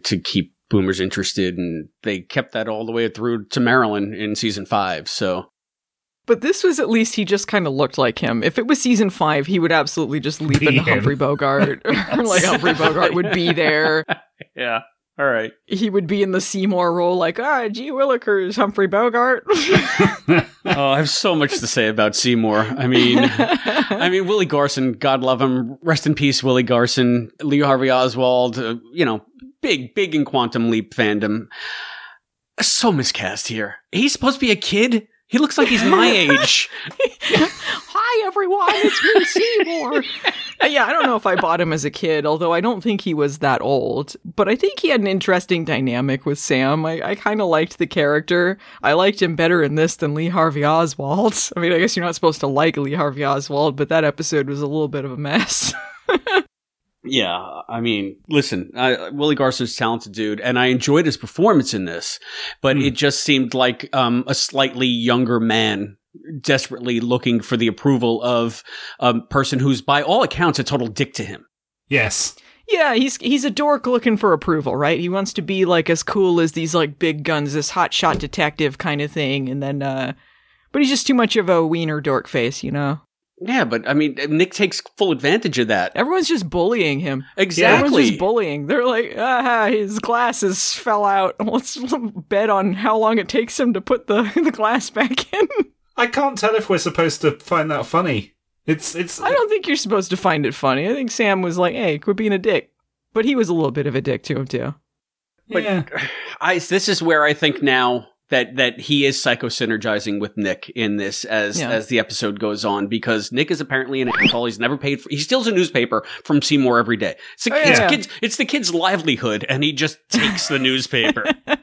to keep boomers interested, and they kept that all the way through to Marilyn in season five. So But this was at least he just kind of looked like him. If it was season five, he would absolutely just leap Be into him. Humphrey Bogart, or like Humphrey Bogart would be there. yeah, all right. He would be in the Seymour role, like ah, gee willikers, Humphrey Bogart. oh, I have so much to say about Seymour. I mean, I mean Willie Garson, God love him, rest in peace, Willie Garson, Lee Harvey Oswald. Uh, you know, big, big in Quantum Leap fandom. So miscast here. He's supposed to be a kid. He looks like he's my age. Hi everyone, it's me, Seymour. Uh, yeah, I don't know if I bought him as a kid, although I don't think he was that old. But I think he had an interesting dynamic with Sam. I, I kind of liked the character. I liked him better in this than Lee Harvey Oswald. I mean, I guess you're not supposed to like Lee Harvey Oswald, but that episode was a little bit of a mess. Yeah, I mean, listen, I, Willie Garson's a talented dude, and I enjoyed his performance in this, but it just seemed like um, a slightly younger man desperately looking for the approval of a person who's, by all accounts, a total dick to him. Yes. Yeah, he's he's a dork looking for approval, right? He wants to be like as cool as these like big guns, this hotshot detective kind of thing, and then uh but he's just too much of a wiener dork face, you know. Yeah, but I mean, Nick takes full advantage of that. Everyone's just bullying him. Exactly. Everyone's just bullying. They're like, ah, his glasses fell out. Let's bet on how long it takes him to put the the glass back in. I can't tell if we're supposed to find that funny. It's it's. I don't think you're supposed to find it funny. I think Sam was like, hey, quit being a dick. But he was a little bit of a dick to him too. But I, this is where I think now that that he is psychosynergizing with Nick in this as Yeah. as the episode goes on because Nick is apparently an asshole. He's never paid for. He steals a newspaper from Seymour every day. It's, the, Oh, it's yeah. kid's it's the kid's livelihood, and he just takes the newspaper.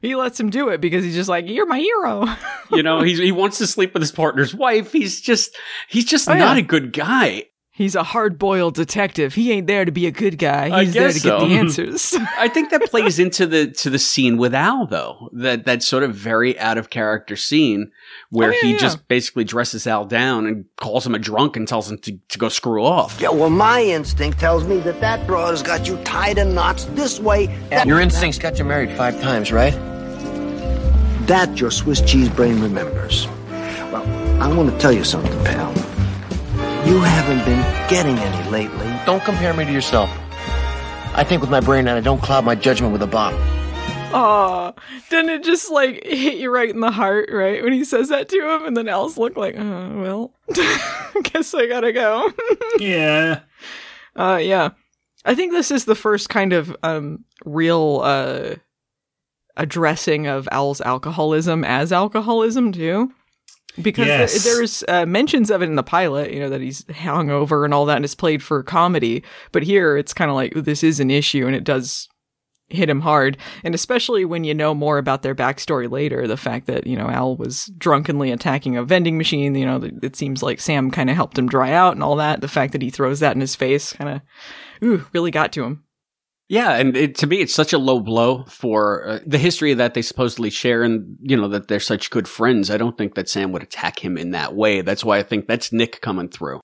He lets him do it because he's just like, you're my hero. you know, he's, he wants to sleep with his partner's wife. He's just he's just Oh, not yeah. a good guy. He's a hard boiled detective. He ain't there to be a good guy. I He's there to guess get the answers. I think that plays into the to the scene with Al though. That that sort of very out of character scene where Oh, yeah, he yeah. just basically dresses Al down and calls him a drunk and tells him to, to go screw off. Yeah, well, my instinct tells me that that bro's got you tied in knots this way. That, Your instincts got you married five times, right? That your Swiss cheese brain remembers. Well, I want to tell you something, pal. You haven't been getting any lately. Don't compare me to yourself. I think with my brain and I don't cloud my judgment with a bottle. Aw, didn't it just like hit you right in the heart, right? When he says that to him, and then Al's look like, uh, well, guess I gotta go. yeah. Uh, yeah. I think this is the first kind of um real uh addressing of Al's alcoholism as alcoholism too. Because th- there's uh, mentions of it in the pilot, you know, that he's hungover and all that, and it's played for comedy. But here, it's kind of like this is an issue, and it does hit him hard. And especially when you know more about their backstory later, the fact that you know Al was drunkenly attacking a vending machine. You know, th- it seems like Sam kind of helped him dry out and all that. The fact that he throws that in his face, kind of, ooh, really got to him. Yeah, and it, to me, it's such a low blow for uh, the history that they supposedly share, and you know that they're such good friends. I don't think that Sam would attack him in that way. That's why I think that's Nick coming through.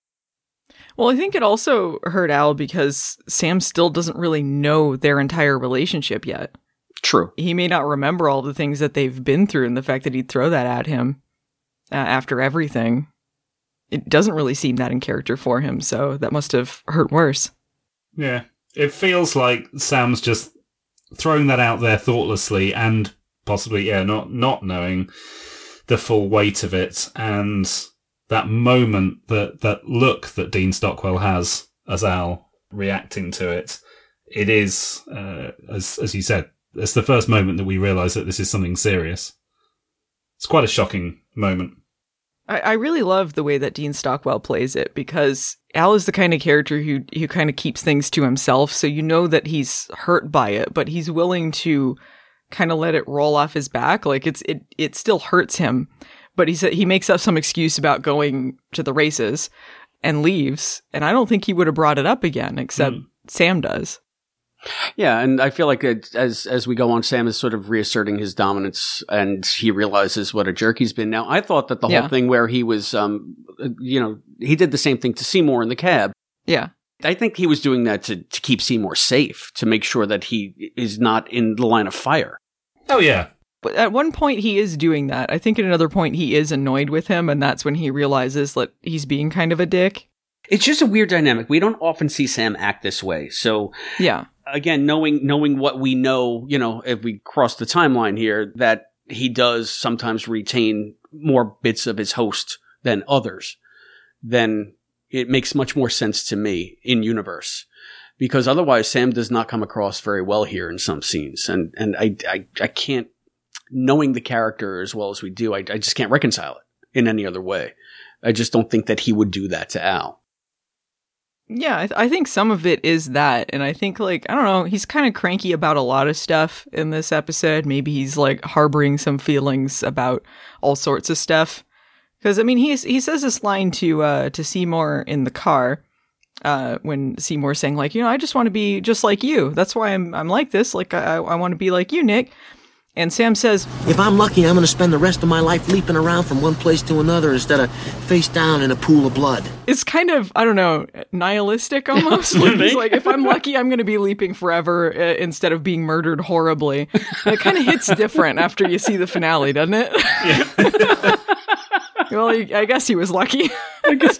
Well, I think it also hurt Al because Sam still doesn't really know their entire relationship yet. True. He may not remember all the things that they've been through and the fact that he'd throw that at him uh, after everything. It doesn't really seem that in character for him, so that must have hurt worse. Yeah. It feels like Sam's just throwing that out there thoughtlessly and possibly, yeah, not not knowing the full weight of it and that moment that that look that Dean Stockwell has as Al reacting to it. It is, uh, as as you said, it's the first moment that we realise that this is something serious. It's quite a shocking moment. I, I really love the way that Dean Stockwell plays it because Al is the kind of character who who kind of keeps things to himself, so you know that he's hurt by it, but he's willing to kind of let it roll off his back. Like it's it it still hurts him, but he said he makes up some excuse about going to the races and leaves, and I don't think he would have brought it up again, except Mm. Sam does. Yeah, and I feel like it, as as we go on, Sam is sort of reasserting his dominance, and he realizes what a jerk he's been. Now, I thought that the Yeah. whole thing where he was, um, uh, you know, he did the same thing to Seymour in the cab. Yeah. I think he was doing that to, to keep Seymour safe, to make sure that he is not in the line of fire. Oh yeah. But at one point he is doing that. I think at another point he is annoyed with him, and that's when he realizes that he's being kind of a dick. It's just a weird dynamic. We don't often see Sam act this way. So Yeah. Again, knowing knowing what we know, you know, if we cross the timeline here, that he does sometimes retain more bits of his host than others, then it makes much more sense to me in universe. Because otherwise Sam does not come across very well here in some scenes. And and I I, I can't knowing the character as well as we do, I, I just can't reconcile it in any other way. I just don't think that he would do that to Al. Yeah, I, th- I think some of it is that. And I think, like, I don't know, he's kind of cranky about a lot of stuff in this episode. Maybe he's, like, harboring some feelings about all sorts of stuff. Because, I mean, he, he says this line to, uh, to Seymour in the car. Uh, when Seymour's saying like, you know, I just want to be just like you. That's why I'm I'm like this. Like I I want to be like you, Nick. And Sam says, If I'm lucky, I'm going to spend the rest of my life leaping around from one place to another instead of face down in a pool of blood. it's kind of I don't know nihilistic almost. like, like, if I'm lucky, I'm going to be leaping forever uh, instead of being murdered horribly. And it kind of hits different after you see the finale, doesn't it? Yeah. well, he, I guess he was lucky. I guess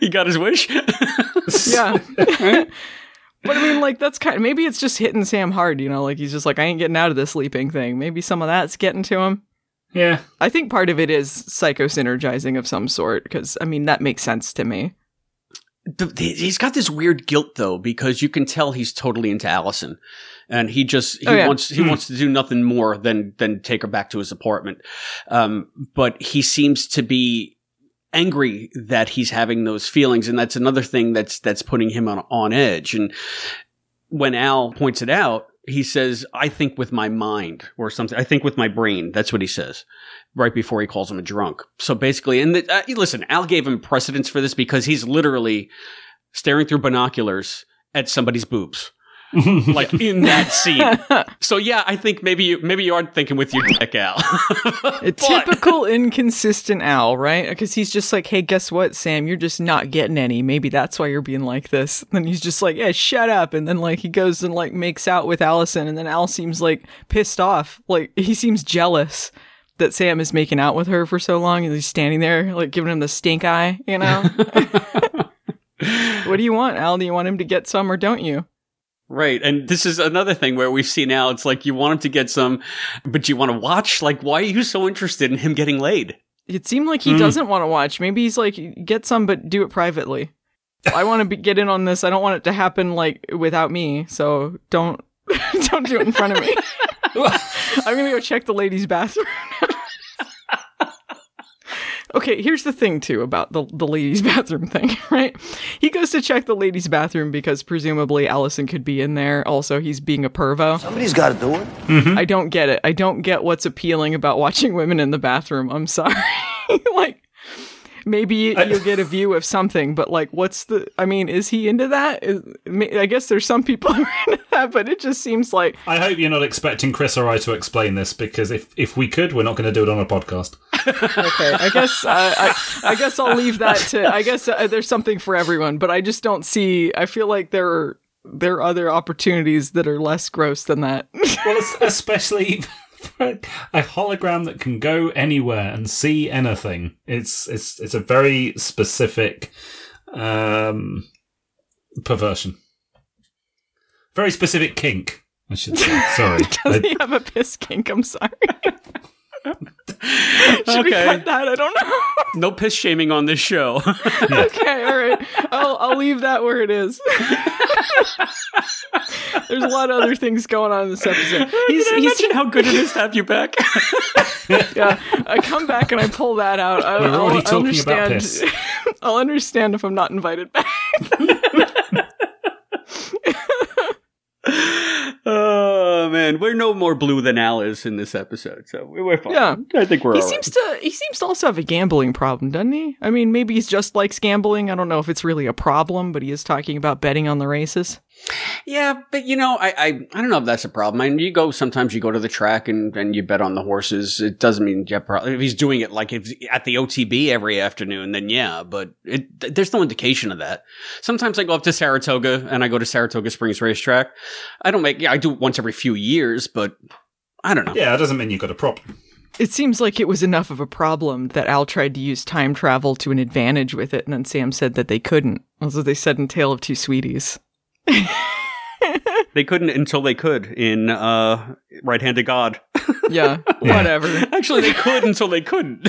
he got his wish. yeah. But I mean, like that's kind of maybe it's just hitting Sam hard, you know. Like he's just like, I ain't getting out of this sleeping thing. Maybe some of that's getting to him. Yeah. I think part of it is psychosynergizing of some sort because I mean that makes sense to me. the, he's got this weird guilt though because you can tell he's totally into Allison, and he just he Oh, yeah. wants he Hmm. wants to do nothing more than than take her back to his apartment. Um, but he seems to be angry that he's having those feelings, and that's another thing that's that's putting him on on edge. And when Al points it out, he says, "I think with my mind" or something. I think with my brain. That's what he says right before he calls him a drunk. So basically, and the, uh, listen, Al gave him precedence for this because he's literally staring through binoculars at somebody's boobs. Like in that scene. So yeah, I think maybe you maybe you aren't thinking with your dick, Al. A typical inconsistent Al, right? Because he's just like, hey, guess what, Sam? You're just not getting any. Maybe that's why you're being like this. And then he's just like, yeah, shut up. And then like he goes and like makes out with Allison, and then Al seems like pissed off. Like he seems jealous that Sam is making out with her for so long, and he's standing there like giving him the stink eye. You know? what do you want, Al? Do you want him to get some or don't you? Right. And this is another thing where we've seen Al, it's like you want him to get some, but you want to watch? Like, why are you so interested in him getting laid? It seemed like he Mm. doesn't want to watch. Maybe he's like, get some, but do it privately. I want to be, get in on this. I don't want it to happen like without me. So don't don't do it in front of me. I'm gonna go check the ladies' bathroom. Okay, here's the thing too about the the ladies' bathroom thing, right? He goes to check the ladies' bathroom because presumably Allison could be in there. Also, he's being a pervo. Somebody's got to do it. Mm-hmm. I don't get it. I don't get what's appealing about watching women in the bathroom. I'm sorry. like maybe you'll get a view of something, but like what's the I mean, is he into that? Is, I guess there's some people who are into that, but it just seems like I hope you're not expecting Chris or I to explain this because if if we could, we're not going to do it on a podcast. okay. I guess uh, I I guess I'll leave that to I guess uh, there's something for everyone, but I just don't see I feel like there are there are other opportunities that are less gross than that. well, especially a hologram that can go anywhere and see anything. It's it's it's a very specific um, perversion. Very specific kink, I should say. Sorry. Does he have a piss kink? I'm sorry. Should we cut that? I don't know. No piss shaming on this show. okay, all right. I'll I'll leave that where it is. There's a lot of other things going on in this episode. He's, Did I he's mention how good it is to have you back? yeah. I come back and I pull that out. I, We're I'll, already I'll talking about understand. I'll understand if I'm not invited back. Oh man, we're no more blue than Alice in this episode, so we're fine. Yeah. I think we're he all right. seems to he seems to also have a gambling problem, doesn't he? I mean, maybe he's just likes gambling. I don't know if it's really a problem, but he is talking about betting on the races. Yeah, but you know, I, I I don't know if that's a problem. I mean, you go sometimes you go to the track and, and you bet on the horses. It doesn't mean you have pro- if he's doing it like if at the OTB every afternoon, then yeah. But it, there's no indication of that. Sometimes I go up to Saratoga and I go to Saratoga Springs Racetrack. I don't make yeah, I do it once every few years, but I don't know. Yeah, it doesn't mean you've got a problem. It seems like it was enough of a problem that Al tried to use time travel to an advantage with it, and then Sam said that they couldn't. That's what they said in Tale of Two Sweeties. They couldn't until they could in uh, Right Hand of God. Yeah, Yeah. whatever. Actually, they could until they couldn't.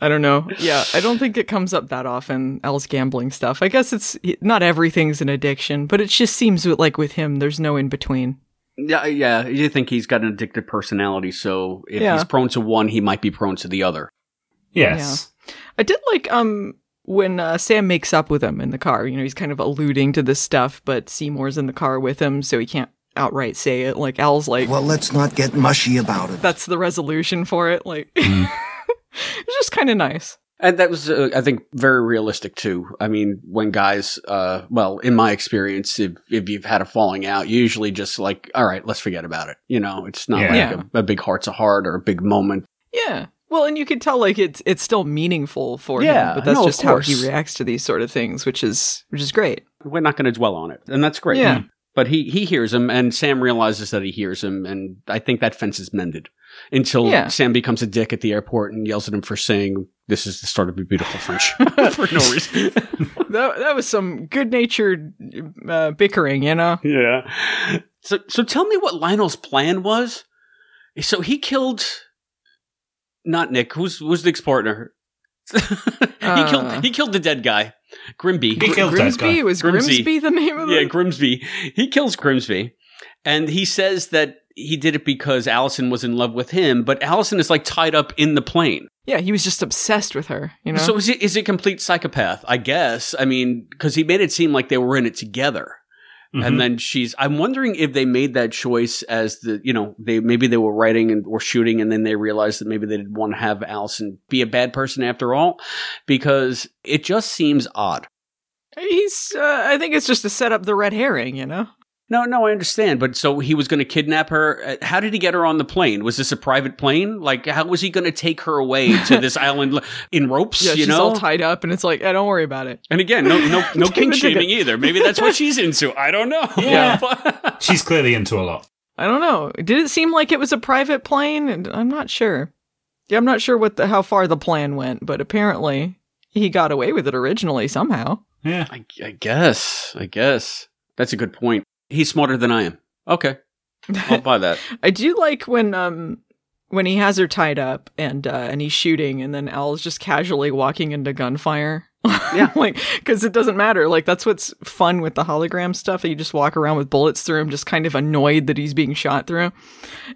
I don't know. Yeah, I don't think it comes up that often, Al's gambling stuff. I guess it's not everything's an addiction, but it just seems like with him, there's no in between. Yeah, yeah. You think he's got an addictive personality, so if Yeah. he's prone to one, he might be prone to the other. Yes. I did like um when uh, Sam makes up with him in the car. You know, he's kind of alluding to this stuff, but Seymour's in the car with him, so he can't outright say it. Like Al's like, Well, let's not get mushy about it. that's the resolution for it. Like, it's just kind of nice. And that was, uh, I think, very realistic too. I mean, when guys, uh, well, in my experience, if if you've had a falling out, you usually just like, all right, let's forget about it. You know, it's not Yeah. like Yeah. A, a big heart to heart or a big moment. Yeah. Well, and you can tell like it's it's still meaningful for Yeah, him, but that's no, just how he reacts to these sort of things, which is which is great. We're not going to dwell on it, and that's great. Yeah. But he he hears him, and Sam realizes that he hears him, and I think that fence is mended until Yeah. Sam becomes a dick at the airport and yells at him for saying, "This is the start of a beautiful friendship" for no reason. That that was some good natured uh, bickering, you know. Yeah. So so tell me what Lionel's plan was. So he killed not Nick. Who's who's Nick's partner? he Uh. killed he killed the dead guy. Grimby. He killed that Grimsby guy. was Grimsby. Grimsby the name of the Yeah, Grimsby. He kills Grimsby. And he says that he did it because Allison was in love with him, but Allison is like tied up in the plane. Yeah, he was just obsessed with her, you know. So is it is it complete psychopath? I guess. I mean, because he made it seem like they were in it together. Mhm. And then she's. I'm wondering if they made that choice as the, you know, they maybe they were writing and or shooting, and then they realized that maybe they didn't want to have Allison be a bad person after all, because it just seems odd. He's uh, I think it's just to set up the red herring, you know. No, no, I understand. But so he was going to kidnap her. Uh, How did he get her on the plane? Was this a private plane? Like, how was he going to take her away to this island in ropes? Yeah, you she's know, all tied up and it's like, "Eh, don't worry about it. and again, no, no, no Take king the shaming either. Maybe that's what she's into. I don't know. Yeah. She's clearly into a lot. I don't know. Did it seem like it was a private plane? I'm not sure. Yeah, I'm not sure what the how far the plan went, but apparently he got away with it originally somehow. Yeah. I, I guess. I guess that's a good point. He's smarter than I am. Okay, I'll buy that. I do like when um when he has her tied up and uh and he's shooting and then Al's just casually walking into gunfire. Yeah. like cuz it doesn't matter. Like that's what's fun with the hologram stuff. that You just walk around with bullets through him just kind of annoyed that he's being shot through.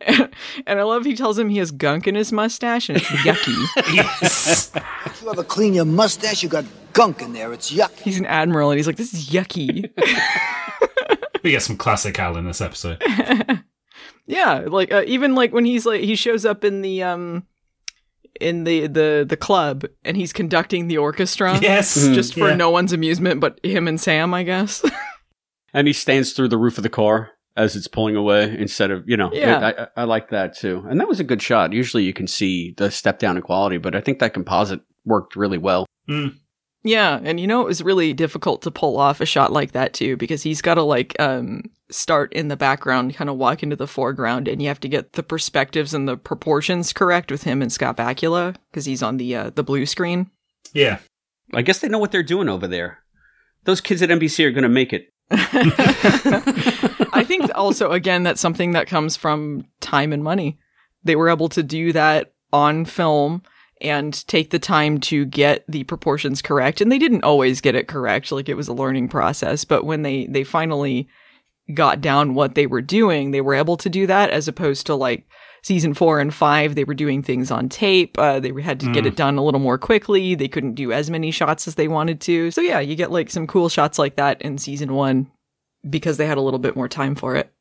And, I love he tells him he has gunk in his mustache and it's yucky. yes. If you ever clean your mustache, you got gunk in there. It's yuck. he's an admiral and he's like this is yucky. We get some classic Al in this episode. Yeah, like uh, even like when he's like he shows up in the um in the the the club and he's conducting the orchestra. Yes. just for Yeah. no one's amusement but him and Sam, I guess. And he stands through the roof of the car as it's pulling away instead of you know. Yeah. I, I, I like that too, and that was a good shot. Usually you can see the step down in quality, but I think that composite worked really well. Mm. Yeah, and you know it was really difficult to pull off a shot like that too because he's got to like um start in the background, kind of walk into the foreground, and you have to get the perspectives and the proportions correct with him and Scott Bakula because he's on the uh, the blue screen. Yeah. I guess they know what they're doing over there. Those kids at NBC are going to make it. I think also again that's something that comes from time and money. They were able to do that on film and take the time to get the proportions correct and they didn't always get it correct like it was a learning process but when they they finally got down what they were doing, they were able to do that as opposed to like season four and five, they were doing things on tape. Uh, they had to get Mm. it done a little more quickly. They couldn't do as many shots as they wanted to. So yeah, you get like some cool shots like that in season one because they had a little bit more time for it.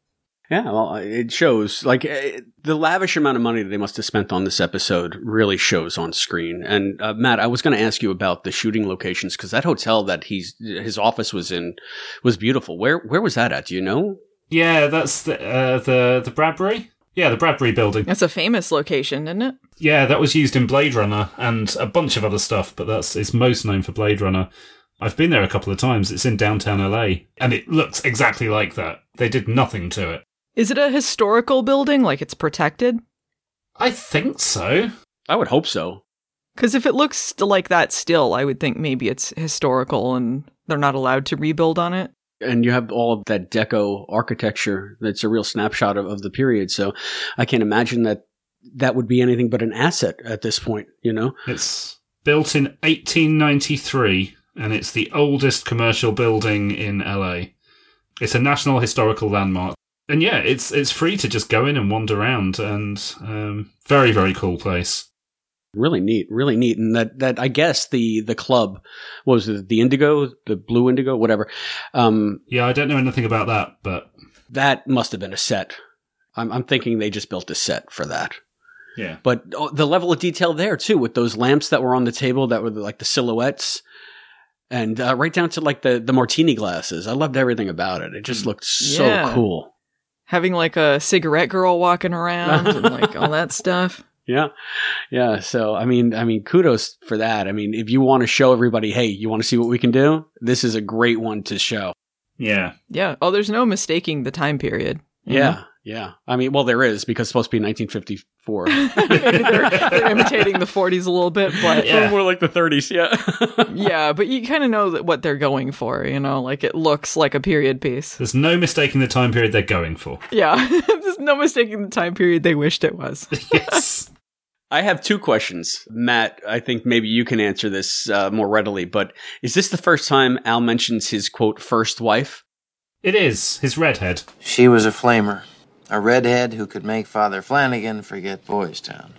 Yeah, well, it shows like eh, the lavish amount of money that they must have spent on this episode really shows on screen. And uh, Matt, I was going to ask you about the shooting locations because that hotel that he's his office was in was beautiful. Where where was that at? Do you know? Yeah, that's the uh, the the Bradbury. Yeah, the Bradbury building. That's a famous location, isn't it? Yeah, that was used in Blade Runner and a bunch of other stuff, but that's it's most known for Blade Runner. I've been there a couple of times. It's in downtown LA, and it looks exactly like that. They did nothing to it. Is it a historical building? Like it's protected? I think so. I would hope so. Because if it looks like that still, I would think maybe it's historical and they're not allowed to rebuild on it. And you have all of that deco architecture that's a real snapshot of, of the period. So I can't imagine that that would be anything but an asset at this point, you know? It's built in 1893, and it's the oldest commercial building in LA. It's a national historical landmark, and yeah, it's it's free to just go in and wander around, and um, very very cool place. Really neat, really neat, and that that I guess the the club was it the Indigo, the Blue Indigo, whatever. Um, Yeah, I don't know anything about that, but that must have been a set. I'm, I'm thinking they just built a set for that. yeah, But oh, the level of detail there too, with those lamps that were on the table that were like the silhouettes, and uh, right down to like the the martini glasses. I loved everything about it. It just looked so Yeah. cool. Having like a cigarette girl walking around and like all that stuff. Yeah, yeah. So I mean, I mean, kudos for that. I mean, if you want to show everybody, hey, you want to see what we can do, this is a great one to show. yeah. Yeah. Oh, there's no mistaking the time period. Yeah, know? Yeah. I mean, well, there is because it's supposed to be 1954. they're, they're imitating the 40s a little bit, but Yeah. more like the 30s. Yeah, yeah, but you kind of know that what they're going for. You know, like it looks like a period piece. There's no mistaking the time period they're going for. Yeah, there's no mistaking the time period they wished it was. yes. I have two questions, Matt. I think maybe you can answer this uh, more readily. But is this the first time Al mentions his quote first wife? It is his redhead. She was a flamer, a redhead who could make Father Flanagan forget Boys Town.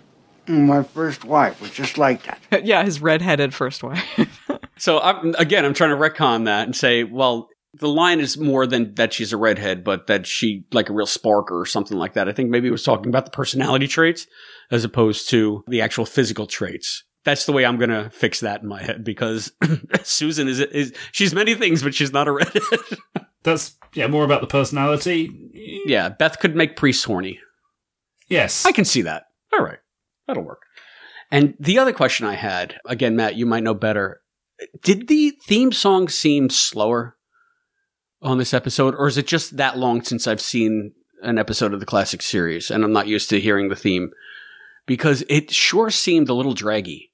Mm, my first wife was just like that. yeah, his redheaded first wife. So I'm, again, I'm trying to retcon that and say, well, the line is more than that she's a redhead, but that she like a real spark or something like that. I think maybe it was talking about the personality traits as opposed to the actual physical traits. That's the way I'm going to fix that in my head because Susan is, is, she's many things, but she's not a redhead. That's yeah, more about the personality. yeah. Beth could make priests horny. Yes. I can see that. All right. That'll work. And the other question I had, again, Matt, you might know better. Did the theme song seem slower on this episode, or is it just that long since I've seen an episode of the classic series and I'm not used to hearing the theme? Because it sure seemed a little draggy.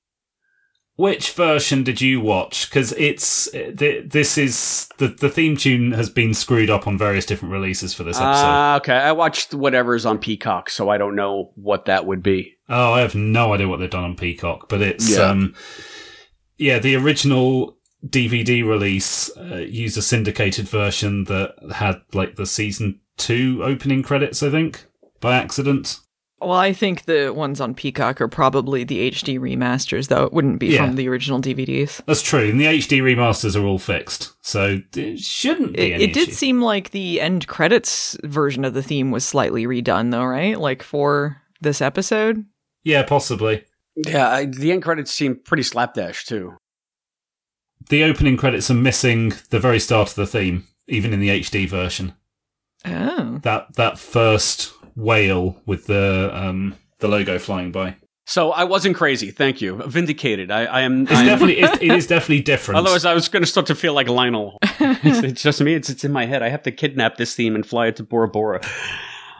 Which version did you watch? Because it's th- this is the the theme tune has been screwed up on various different releases for this episode. Ah, okay. I watched whatever's on Peacock, so I don't know what that would be. oh, I have no idea what they've done on Peacock, but it's Yeah. um, yeah, the original DVD release uh, used a syndicated version that had like the season two opening credits, I think, by accident. Well, I think the ones on Peacock are probably the HD remasters, though it wouldn't be Yeah. from the original DVDs. That's true, and the HD remasters are all fixed, so it shouldn't be It, any it did issue. seem like the end credits version of the theme was slightly redone, though, right? Like for this episode. Yeah, possibly. Yeah, I, the end credits seem pretty slapdash too. The opening credits are missing the very start of the theme, even in the HD version. Oh. That that first whale with the um the logo flying by. So I wasn't crazy. Thank you. Vindicated. I, I am. It's I am- definitely it, it is definitely different. Otherwise, I was going to start to feel like Lionel. it's, it's just me. It's it's in my head. I have to kidnap this theme and fly it to Bora Bora.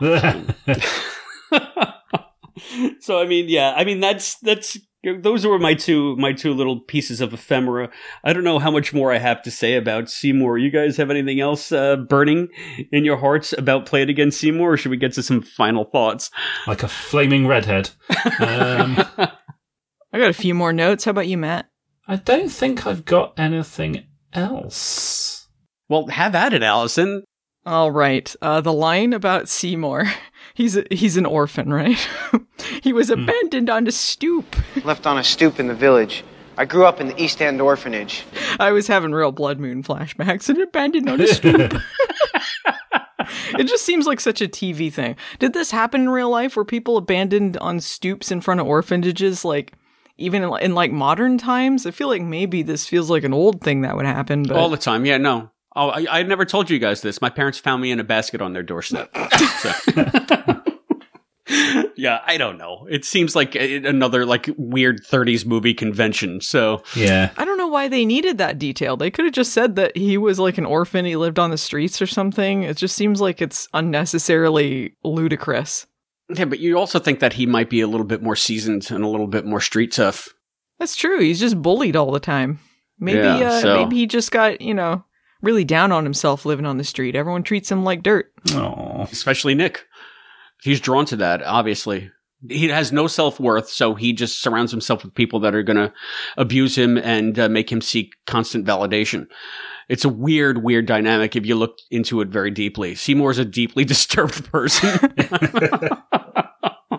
so I mean, yeah. I mean, that's that's those were my two my two little pieces of ephemera. I don't know how much more I have to say about Seymour. You guys have anything else uh, burning in your hearts about Play It Again Seymour, or should we get to some final thoughts? like a flaming redhead. Um, I got a few more notes. How about you, Matt? I don't think I've got anything else. Well, have at it, Allison. All right. Uh, the line about Seymour. He's a, he's an orphan, right? he was hmm. abandoned on a stoop. Left on a stoop in the village. I grew up in the East End orphanage. I was having real Blood Moon flashbacks and abandoned on a stoop. it just seems like such a TV thing. Did this happen in real life? Were people abandoned on stoops in front of orphanages, like even in, in like modern times? I feel like maybe this feels like an old thing that would happen. But All the time. Yeah, no. Oh, I, I never told you guys this. My parents found me in a basket on their doorstep. So- yeah, I don't know. It seems like another like weird 30s movie convention. So Yeah. I don't know why they needed that detail. They could have just said that he was like an orphan, he lived on the streets or something. It just seems like it's unnecessarily ludicrous. Yeah, but you also think that he might be a little bit more seasoned and a little bit more street tough. That's true. He's just bullied all the time. Maybe Yeah, uh, so- maybe he just got, you know, really down on himself living on the street. Everyone treats him like dirt. Oh. Especially Nick. He's drawn to that, obviously. He has no self worth, so he just surrounds himself with people that are going to abuse him and uh, make him seek constant validation. It's a weird, weird dynamic if you look into it very deeply. Seymour's a deeply disturbed person.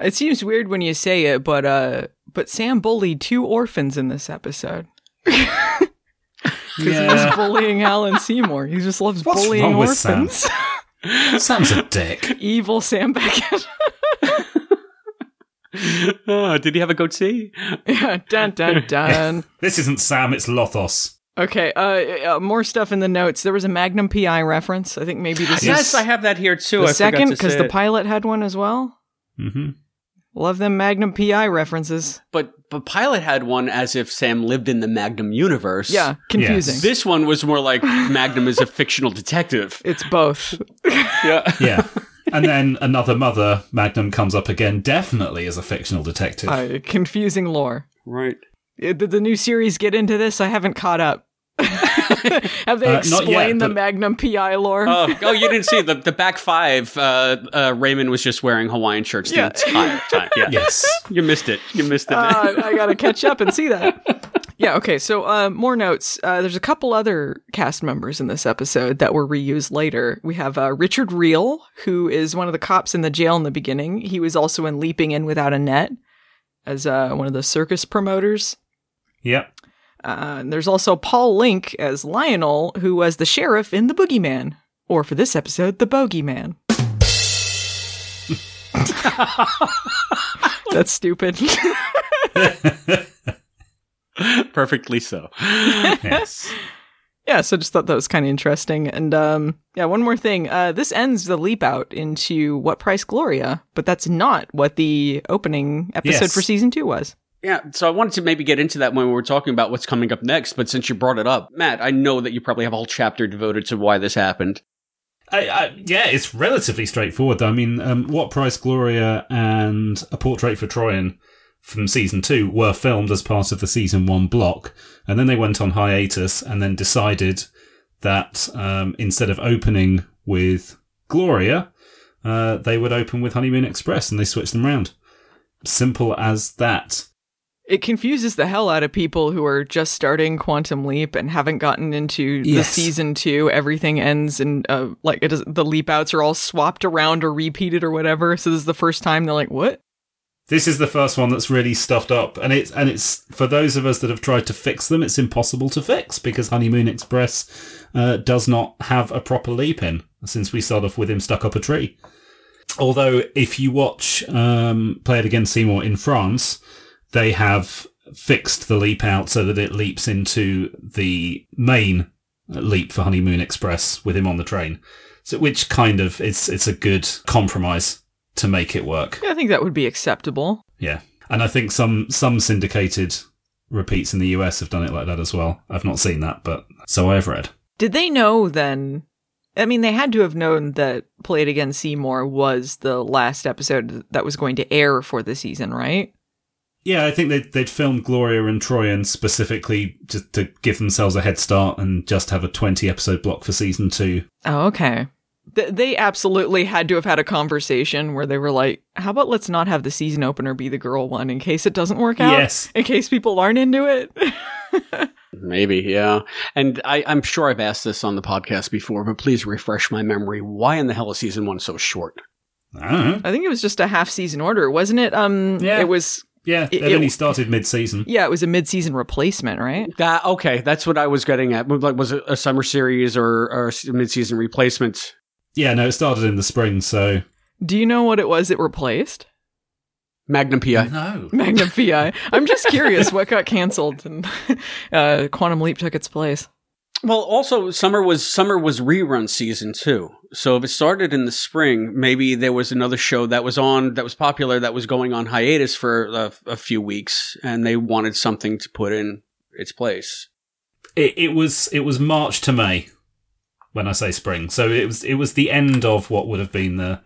It seems weird when you say it, but uh but Sam bullied two orphans in this episode. Because Yeah. he's bullying Al and Seymour. He just loves What's bullying wrong with Sam? orphans. Sam's a dick. Evil Sam Beckett. oh, did he have a goatee? yeah, dun dun dun. This isn't Sam, it's Lothos. Okay, uh, uh, more stuff in the notes. There was a Magnum PI reference. I think maybe this Yes, is I have that here too. the I second because say the pilot had one as well. Mm-hmm. Love them Magnum PI references. But but Pilot had one as if Sam lived in the Magnum universe. Yeah, confusing. This one was more like Magnum is a fictional detective. It's both. Yeah. Yeah. And then another mother, Magnum, comes up again, definitely as a fictional detective. Uh, confusing lore. Right. Uh, Did the new series get into this? I haven't caught up. Have they Uh, not yet, explained the Magnum PI lore? Oh, oh, you didn't see the the back five. Uh, uh, Raymond was just wearing Hawaiian shirts Yeah. the entire time. Yeah. yes. You missed it. You missed it. Uh, I gotta catch up and see that. Yeah, okay, so uh, more notes. Uh, there's a couple other cast members in this episode that were reused later. We have uh, Richard Riehle, who is one of the cops in the jail in the beginning. He was also in Leaping In Without a Net as uh, one of the circus promoters. Yep. Uh, and there's also Paul Linke as Lionel, who was the sheriff in The Boogeyman, or for this episode, The Bogeyman. That's stupid. Perfectly so. Yes. yeah, so just thought that was kind of interesting. And um, yeah, one more thing. Uh, this ends the leap out into What Price Gloria, but that's not what the opening episode Yes. for season two was. Yeah, so I wanted to maybe get into that when we were talking about what's coming up next, but since you brought it up, Matt, I know that you probably have a whole chapter devoted to why this happened. I, I, yeah, it's relatively straightforward. though. I mean, um, What Price Gloria and A Portrait for Troian from season two were filmed as part of the season one block, and then they went on hiatus and then decided that um, instead of opening with Gloria, uh, they would open with Honeymoon Express, and they switched them around. Simple as that. It confuses the hell out of people who are just starting Quantum Leap and haven't gotten into the season two. Everything ends and uh, like it is, the leap outs are all swapped around or repeated or whatever. So this is the first time they're like, "What?" This is the first one that's really stuffed up, and it's and it's for those of us that have tried to fix them, it's impossible to fix because Honeymoon Express uh, does not have a proper leap in since we start off with him stuck up a tree. Although, if you watch um, Play It Again Seymour in France, they have fixed the leap out so that it leaps into the main leap for Honeymoon Express with him on the train. So, which kind of it's it's a good compromise to make it work. I think that would be acceptable. Yeah, and I think some some syndicated repeats in the US have done it like that as well. I've not seen that, but so I've read. Did they know then? I mean, they had to have known that Play It Again Seymour was the last episode that was going to air for the season, right? Yeah, I think they'd, they'd filmed Gloria and Troian specifically just to give themselves a head start and just have a 20 episode block for season two. Oh, okay. Th- they absolutely had to have had a conversation where they were like, how about let's not have the season opener be the girl one in case it doesn't work out? Yes. In case people aren't into it? Maybe, yeah. And I, I'm sure I've asked this on the podcast before, but please refresh my memory. Why in the hell is season one so short? I, I think it was just a half season order, wasn't it? Um, Yeah. it was. Yeah, it, it only started mid-season. yeah, it was a mid season replacement, right? That okay, that's what I was getting at. Like, was it a summer series or, or a mid-season replacement? Yeah, no, it started in the spring, so Do you know what it was it replaced? Magnum PI. No. Magnum PI. I'm just curious what got canceled and uh, Quantum Leap took its place. Well, also summer was summer was rerun season too. So if it started in the spring, maybe there was another show that was on that was popular that was going on hiatus for a, a few weeks, and they wanted something to put in its place. it, it was it was March to May when I say spring. So it was it was the end of what would have been the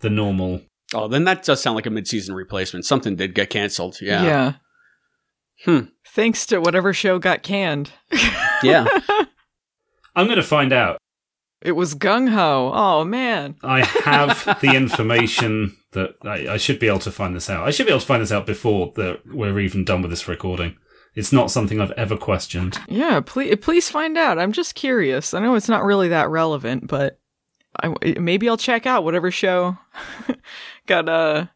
the normal. Oh, then that does sound like a mid-season replacement. Something did get canceled. Yeah. Yeah. Hmm. Thanks to whatever show got canned. Yeah. I'm going to find out. It was Gung Ho. Oh man. I have the information that I, I should be able to find this out. I should be able to find this out before the, we're even done with this recording. It's not something I've ever questioned. Yeah, please please find out. I'm just curious. I know it's not really that relevant, but I, maybe I'll check out whatever show got uh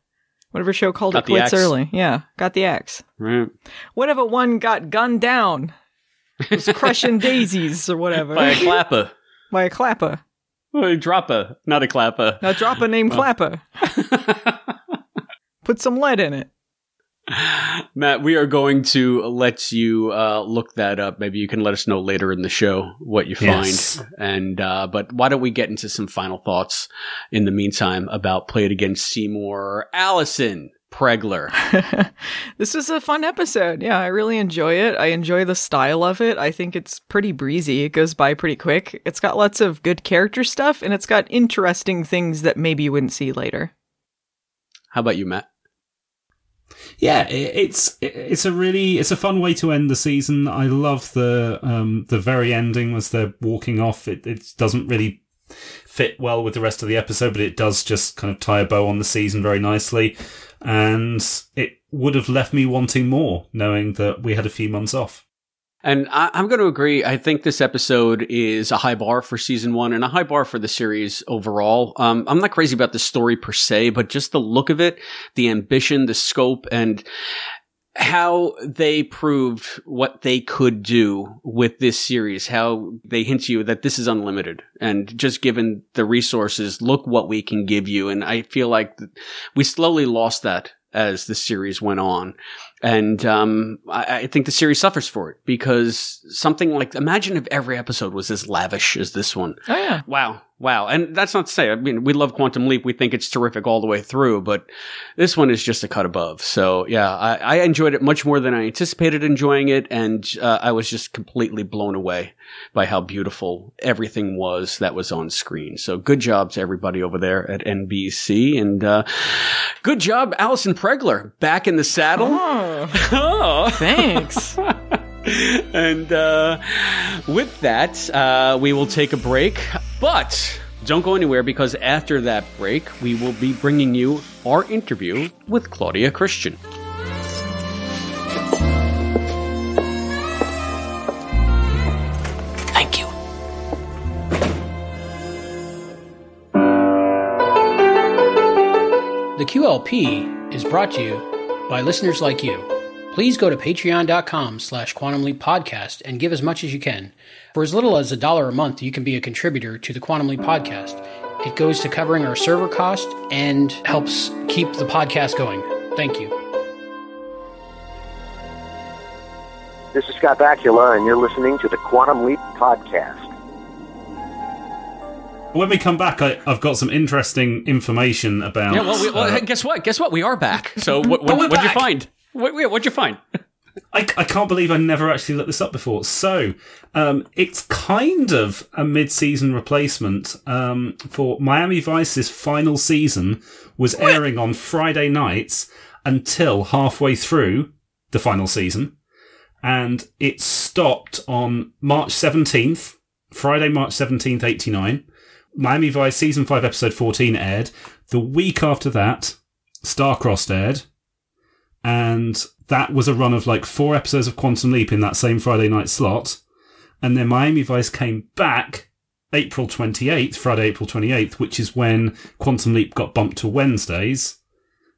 whatever show called Got it quits early. Yeah, got the axe. Right. Whatever one got gunned down. Was crushing daisies or whatever. By a clapper. By a clapper. A dropper, not a clapper. A dropper named Oh. Clapper. Put some lead in it. Matt, we are going to let you uh, look that up. Maybe you can let us know later in the show what you find. Yes. And uh, but why don't we get into some final thoughts in the meantime about Play It Again Seymour, Allison Pregler. This was a fun episode. Yeah, I really enjoy it. I enjoy the style of it. I think it's pretty breezy. It goes by pretty quick. It's got lots of good character stuff and it's got interesting things that maybe you wouldn't see later. How about you, Matt? Yeah, it's it's a really it's a fun way to end the season. I love the um the very ending as they're walking off. It it doesn't really fit well with the rest of the episode, but it does just kind of tie a bow on the season very nicely. And it would have left me wanting more, knowing that we had a few months off. And I, I'm going to agree. I think this episode is a high bar for season one and a high bar for the series overall. Um, I'm not crazy about the story per se, but just the look of it, the ambition, the scope, and how they proved what they could do with this series, how they hint you that this is unlimited. And just given the resources, look what we can give you. And I feel like we slowly lost that as the series went on. And um, I, I think the series suffers for it because something like imagine if every episode was as lavish as this one. Oh yeah. Wow. Wow. And that's not to say, I mean, we love Quantum Leap. We think it's terrific all the way through, but this one is just a cut above. So yeah, I, I enjoyed it much more than I anticipated enjoying it. And uh, I was just completely blown away by how beautiful everything was that was on screen. So good job to everybody over there at NBC. And uh, good job, Allison Pregler, back in the saddle. Oh, thanks. and uh, with that, uh, we will take a break. But don't go anywhere because after that break, we will be bringing you our interview with Claudia Christian. Thank you. The QLP is brought to you by listeners like you. Please go to patreon.com slash quantum leap podcast and give as much as you can. For as little as a dollar a month, you can be a contributor to the Quantum Leap podcast. It goes to covering our server cost and helps keep the podcast going. Thank you. This is Scott Bakula, and you're listening to the Quantum Leap Podcast. When we come back, I, I've got some interesting information about. Yeah, well, we, well uh, guess what? Guess what? We are back. So what, what, what'd you find? What, what'd you find? I, I can't believe I never actually looked this up before. So, um, it's kind of a mid-season replacement um, for Miami Vice's final season was airing on Friday nights until halfway through the final season, and it stopped on March seventeenth, Friday, March seventeenth, eighty nine. Miami Vice season five, episode fourteen aired. The week after that, Starcrossed aired. And that was a run of like four episodes of Quantum Leap in that same Friday night slot. And then Miami Vice came back April 28th, Friday, April 28th, which is when Quantum Leap got bumped to Wednesdays.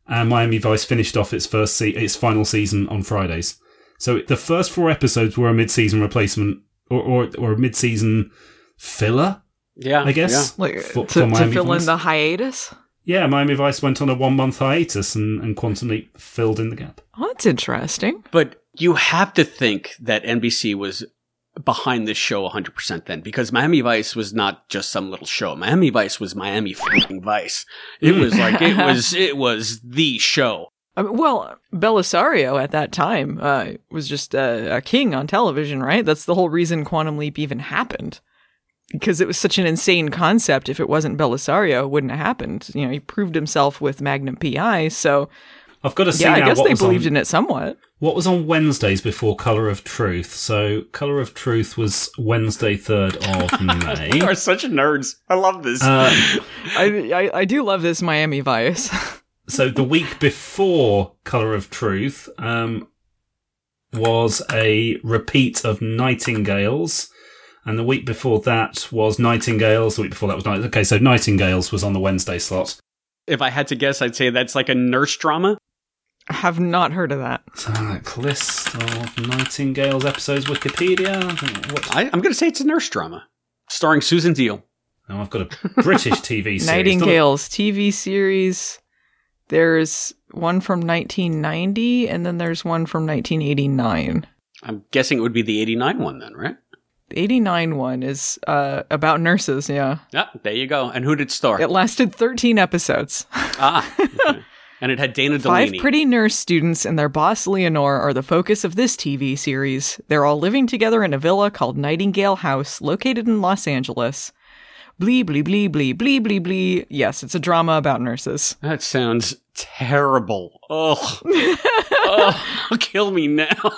And Miami Vice finished off its first se- its final season on Fridays. So the first four episodes were a mid-season replacement or, or, or a mid-season filler. Yeah, I guess. yeah. Like for- to, for to fill Vice. in the hiatus. Yeah, Miami Vice went on a one month hiatus and, and Quantum Leap filled in the gap. Oh, that's interesting. But you have to think that NBC was behind this show 100% then because Miami Vice was not just some little show. Miami Vice was Miami fucking Vice. It was like it was it was the show. I mean, well, Bellisario at that time uh, was just a, a king on television, right? That's the whole reason Quantum Leap even happened. Because it was such an insane concept. If it wasn't Bellisario, it wouldn't have happened. You know, he proved himself with Magnum PI. So, I've got to see yeah, I guess they believed on- in it somewhat. What was on Wednesdays before Color of Truth? So Color of Truth was Wednesday, third of May. We are such nerds. I love this. Uh, I, I I do love this Miami Vice. so the week before Color of Truth um, was a repeat of Nightingales, and the week before that was Nightingales. The week before that was Night. Okay, so Nightingales was on the Wednesday slot. if I had to guess, I'd say that's like a nurse drama. I have not heard of that. So like list of Nightingales episodes Wikipedia. What? I, I'm going to say it's a nurse drama starring Susan Deal. Now I've got a British TV series. Nightingales TV series. There's one from 1990, and then there's one from 1989. I'm guessing it would be the 89 one then, right? The 89 one is uh, about nurses, yeah. Yeah, there you go. And who did star? It lasted 13 episodes. ah, okay. and it had Dana Five pretty nurse students and their boss Leonore are the focus of this TV series. They're all living together in a villa called Nightingale House, located in Los Angeles. Blee, blee, blee, blee, blee, blee, blee. Yes, it's a drama about nurses. That sounds terrible. Ugh. Ugh, kill me now.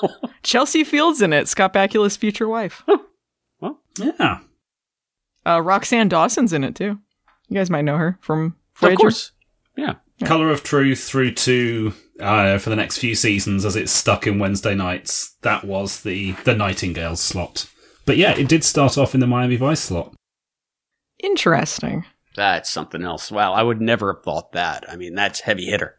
Chelsea Fields in it, Scott Bakula's future wife. Yeah. Uh, Roxann Dawson's in it too. You guys might know her from Voyager. Of course. Yeah. Color of Truth through to uh, for the next few seasons as it's stuck in Wednesday nights. That was the the Nightingale slot. But yeah, it did start off in the Miami Vice slot. Interesting. That's something else. Wow, I would never have thought that. I mean, that's heavy hitter.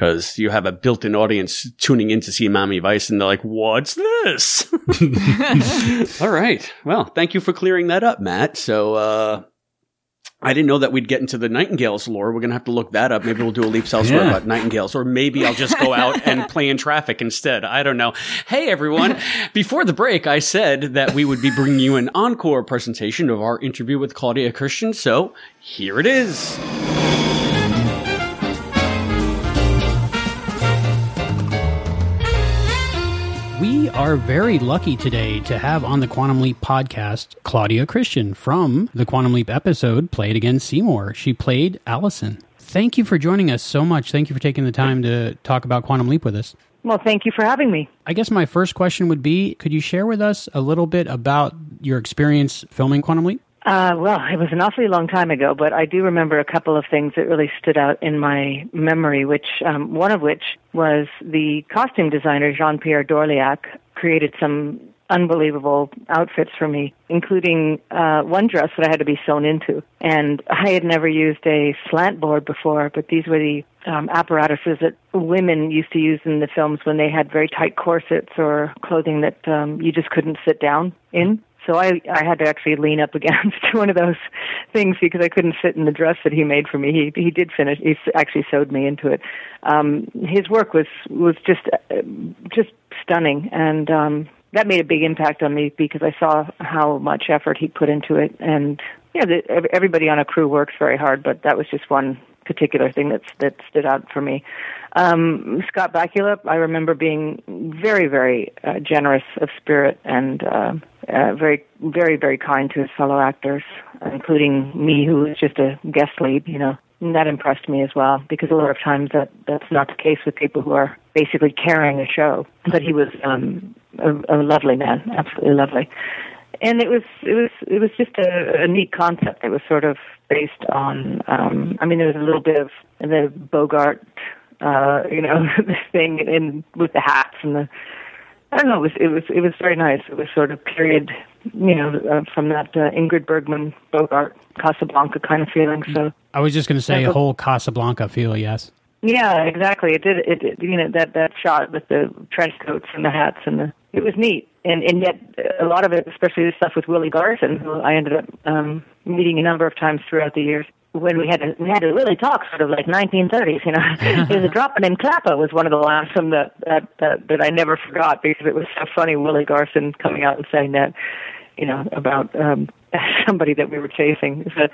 Because you have a built in audience tuning in to see Mommy Vice and they're like, what's this? All right. Well, thank you for clearing that up, Matt. So, uh, I didn't know that we'd get into the Nightingales lore. We're going to have to look that up. Maybe we'll do a Leaps Elsewhere Yeah. about Nightingales, or maybe I'll just go out and play in traffic instead. I don't know. Hey, everyone. Before the break, I said that we would be bringing you an encore presentation of our interview with Claudia Christian. So here it is. Are very lucky today to have on the Quantum Leap podcast Claudia Christian from the Quantum Leap episode Play It Again Seymour. She played Allison. Thank you for joining us so much. Thank you for taking the time to talk about Quantum Leap with us. Well, thank you for having me. I guess my first question would be could you share with us a little bit about your experience filming Quantum Leap? Uh, well, it was an awfully long time ago, but I do remember a couple of things that really stood out in my memory, which um, one of which was the costume designer Jean-Pierre Dorléac created some unbelievable outfits for me, including uh, one dress that I had to be sewn into. And I had never used a slant board before, but these were the um, apparatuses that women used to use in the films when they had very tight corsets or clothing that um, you just couldn't sit down in. So I I had to actually lean up against one of those things because I couldn't sit in the dress that he made for me. He he did finish. He actually sewed me into it. Um, his work was was just uh, just stunning, and um, that made a big impact on me because I saw how much effort he put into it. And yeah, the, ev- everybody on a crew works very hard, but that was just one particular thing that's that stood out for me. Um, Scott Bakula, I remember being very, very uh, generous of spirit and uh, uh, very, very, very kind to his fellow actors, including me, who was just a guest lead. You know, and that impressed me as well because a lot of times that that's not the case with people who are basically carrying a show. But he was um, a, a lovely man, absolutely lovely and it was it was it was just a, a neat concept. It was sort of based on. Um, I mean, there was a little bit of the Bogart uh, you know, thing in with the hats and the. I don't know. It was it was it was very nice. It was sort of period, you know, uh, from that uh, Ingrid Bergman Bogart Casablanca kind of feeling. So I was just going to say a whole Casablanca feel. Yes. yeah, exactly. It did. It, it you know that that shot with the trench coats and the hats and the it was neat. And and yet a lot of it, especially the stuff with Willie Garson, who I ended up um, meeting a number of times throughout the years. When we had to we had to really talk, sort of like 1930s, you know. There's a drop in Clapper was one of the last from that that that that I never forgot because it was so funny. Willie Garson coming out and saying that, you know, about um, somebody that we were chasing. So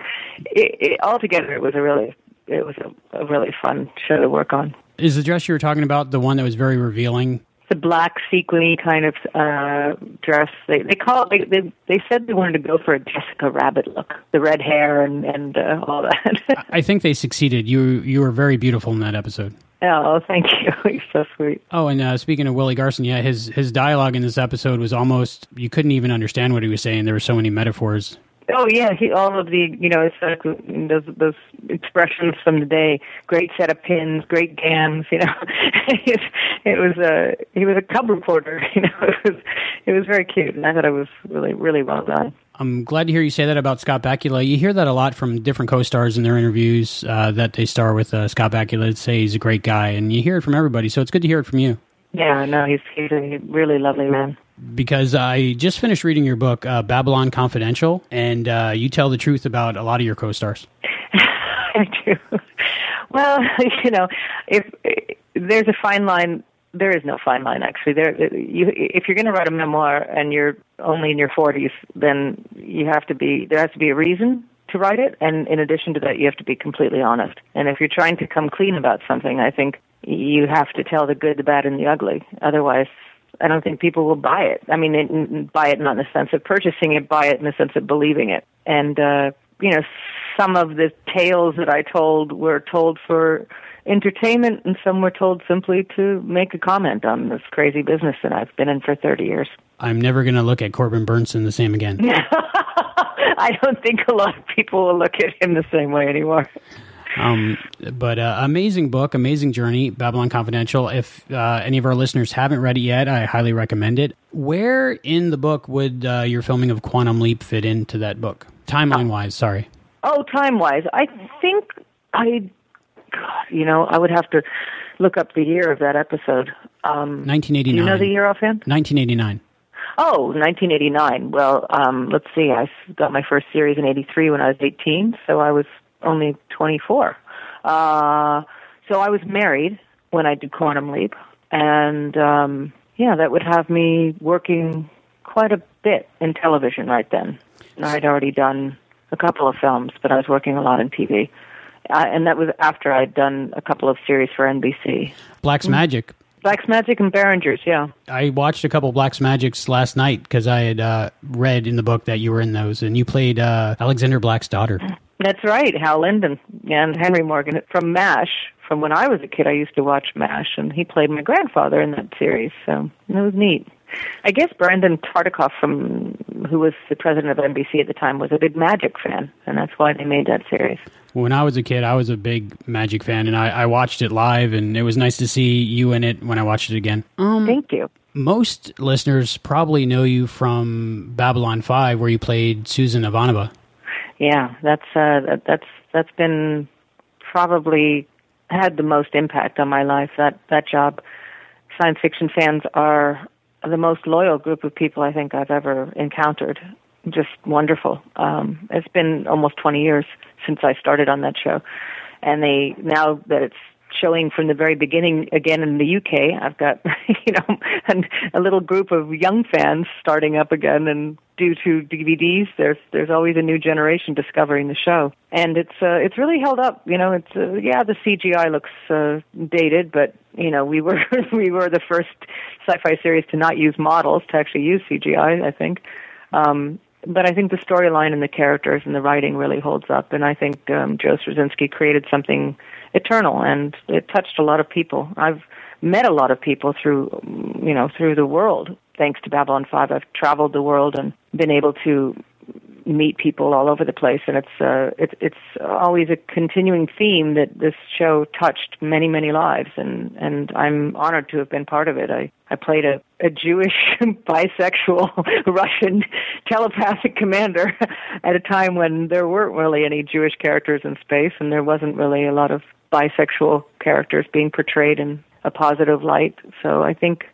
it, it, altogether, it was a really it was a, a really fun show to work on. Is the dress you were talking about the one that was very revealing? The black sequiny kind of uh dress they they call it they they, they said they wanted to go for a jessica rabbit look the red hair and and uh, all that I think they succeeded. You you were very beautiful in that episode. oh thank you you're so sweet Oh, and uh, speaking of Willie Garson, yeah, his his dialogue in this episode was almost you couldn't even understand what he was saying. There were so many metaphors. Oh yeah, he all of the you know those those expressions from the day. Great set of pins, great gams. You know, it, it was a he was a cub reporter. You know, it was it was very cute, and I thought it was really really well done. I'm glad to hear you say that about Scott Bakula. You hear that a lot from different co-stars in their interviews uh, that they star with uh, Scott Bakula. That say he's a great guy, and you hear it from everybody. So it's good to hear it from you. Yeah, no, he's he's a really lovely man. Because I just finished reading your book, uh, Babylon Confidential, and uh, you tell the truth about a lot of your co-stars. I do. Well, you know, if, if there's a fine line, there is no fine line actually. There, you, if you're going to write a memoir and you're only in your 40s, then you have to be. There has to be a reason to write it, and in addition to that, you have to be completely honest. And if you're trying to come clean about something, I think you have to tell the good, the bad, and the ugly. Otherwise, I don't think people will buy it. I mean, it, buy it not in the sense of purchasing it, buy it in the sense of believing it. And uh, you know, some of the tales that I told were told for entertainment, and some were told simply to make a comment on this crazy business that I've been in for 30 years. I'm never going to look at Corbin Bernsen the same again. I don't think a lot of people will look at him the same way anymore. Um, but uh, amazing book, amazing journey, Babylon Confidential. If uh, any of our listeners haven't read it yet, I highly recommend it. Where in the book would uh, your filming of Quantum Leap fit into that book, timeline wise? Sorry. Oh, time wise, I think I, God, you know, I would have to look up the year of that episode. Um, 1989. Do you know the year offhand? 1989. Oh, 1989. Well, um, let's see. I got my first series in 83 when I was 18, so I was only 24. Uh, so I was married when I did Quantum Leap, and um, yeah, that would have me working quite a bit in television right then. And I'd already done a couple of films, but I was working a lot in TV. Uh, and that was after I'd done a couple of series for NBC. Black's Magic. Black's Magic and Berrenger's, yeah. I watched a couple of Black's Magics last night because I had uh, read in the book that you were in those, and you played uh, Alexander Black's daughter. That's right, Hal Linden and Henry Morgan from MASH. From when I was a kid, I used to watch MASH, and he played my grandfather in that series, so it was neat. I guess Brandon Tartikoff, from who was the president of NBC at the time, was a big Magic fan, and that's why they made that series. When I was a kid, I was a big Magic fan, and I, I watched it live, and it was nice to see you in it when I watched it again. Um, Thank you. Most listeners probably know you from Babylon 5, where you played Susan Ivanova. Yeah, that's uh, that, that's that's been probably had the most impact on my life. That that job. Science fiction fans are the most loyal group of people I think I've ever encountered. Just wonderful. Um, it's been almost 20 years since I started on that show, and they now that it's showing from the very beginning again in the UK. I've got you know an, a little group of young fans starting up again, and due to DVDs, there's there's always a new generation discovering the show, and it's uh, it's really held up. You know, it's uh, yeah the CGI looks uh, dated, but you know we were we were the first sci-fi series to not use models to actually use CGI. I think. Um, but I think the storyline and the characters and the writing really holds up, and I think um, Joe Straczynski created something eternal, and it touched a lot of people. I've met a lot of people through, you know, through the world thanks to Babylon Five. I've traveled the world and been able to meet people all over the place, and it's uh, it's it's always a continuing theme that this show touched many many lives, and and I'm honored to have been part of it. I I played a a Jewish bisexual Russian telepathic commander at a time when there weren't really any Jewish characters in space, and there wasn't really a lot of bisexual characters being portrayed in a positive light. So I think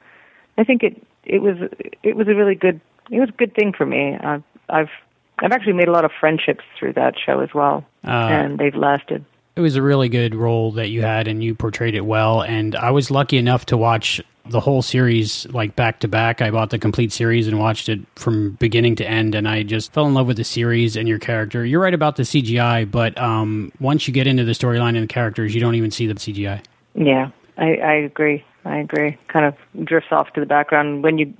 I think it it was it was a really good it was a good thing for me. I've I've I've actually made a lot of friendships through that show as well, Uh, and they've lasted. It was a really good role that you had, and you portrayed it well. And I was lucky enough to watch the whole series like back to back. I bought the complete series and watched it from beginning to end, and I just fell in love with the series and your character. You're right about the CGI, but um, once you get into the storyline and the characters, you don't even see the CGI. Yeah, I, I agree. I agree. Kind of drifts off to the background when you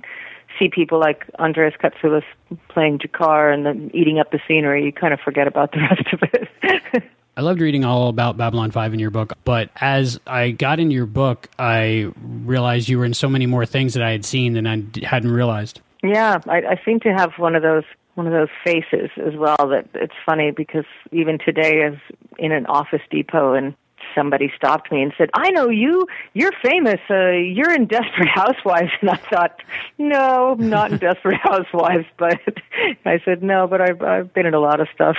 see people like Andreas Katsulas playing G'Kar and then eating up the scenery. You kind of forget about the rest of it. I loved reading all about Babylon 5 in your book, but as I got into your book, I realized you were in so many more things that I had seen than I hadn't realized. Yeah, I, I seem to have one of those one of those faces as well. That it's funny because even today, as in an Office Depot, and somebody stopped me and said, "I know you. You're famous. Uh, you're in Desperate Housewives." And I thought, "No, not in Desperate Housewives." But I said, "No, but I've I've been in a lot of stuff,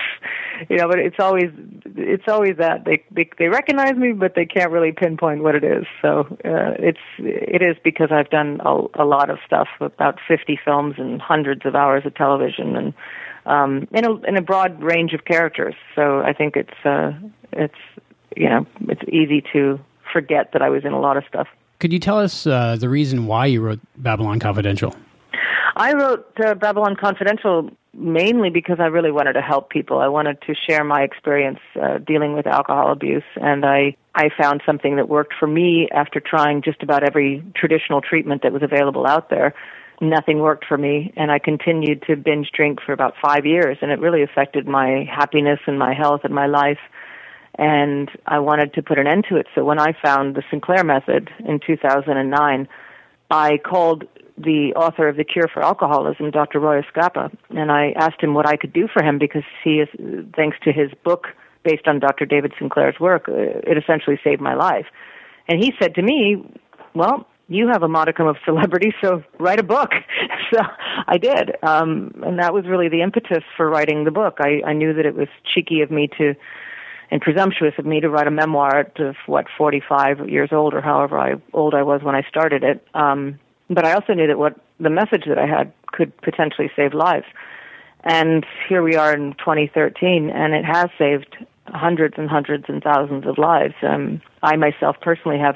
you know." But it's always it's always that they they, they recognize me, but they can't really pinpoint what it is. So uh, it's it is because I've done a, a lot of stuff, about 50 films and hundreds of hours of television, and um, in a in a broad range of characters. So I think it's uh, it's you know it's easy to forget that I was in a lot of stuff. Could you tell us uh, the reason why you wrote Babylon Confidential? I wrote uh, Babylon Confidential mainly because I really wanted to help people. I wanted to share my experience uh, dealing with alcohol abuse, and I I found something that worked for me after trying just about every traditional treatment that was available out there. Nothing worked for me, and I continued to binge drink for about five years, and it really affected my happiness and my health and my life. And I wanted to put an end to it. So when I found the Sinclair method in 2009, I called the author of The Cure for Alcoholism, Dr. Roy Eskapa, and I asked him what I could do for him because he is, thanks to his book based on Dr. David Sinclair's work, uh, it essentially saved my life. And he said to me, well, you have a modicum of celebrity, so write a book. so I did. Um, and that was really the impetus for writing the book. I, I knew that it was cheeky of me to, and presumptuous of me to write a memoir at uh, what 45 years old or however I, old I was when I started it. Um, but I also knew that what the message that I had could potentially save lives. And here we are in 2013, and it has saved hundreds and hundreds and thousands of lives. Um, I myself personally have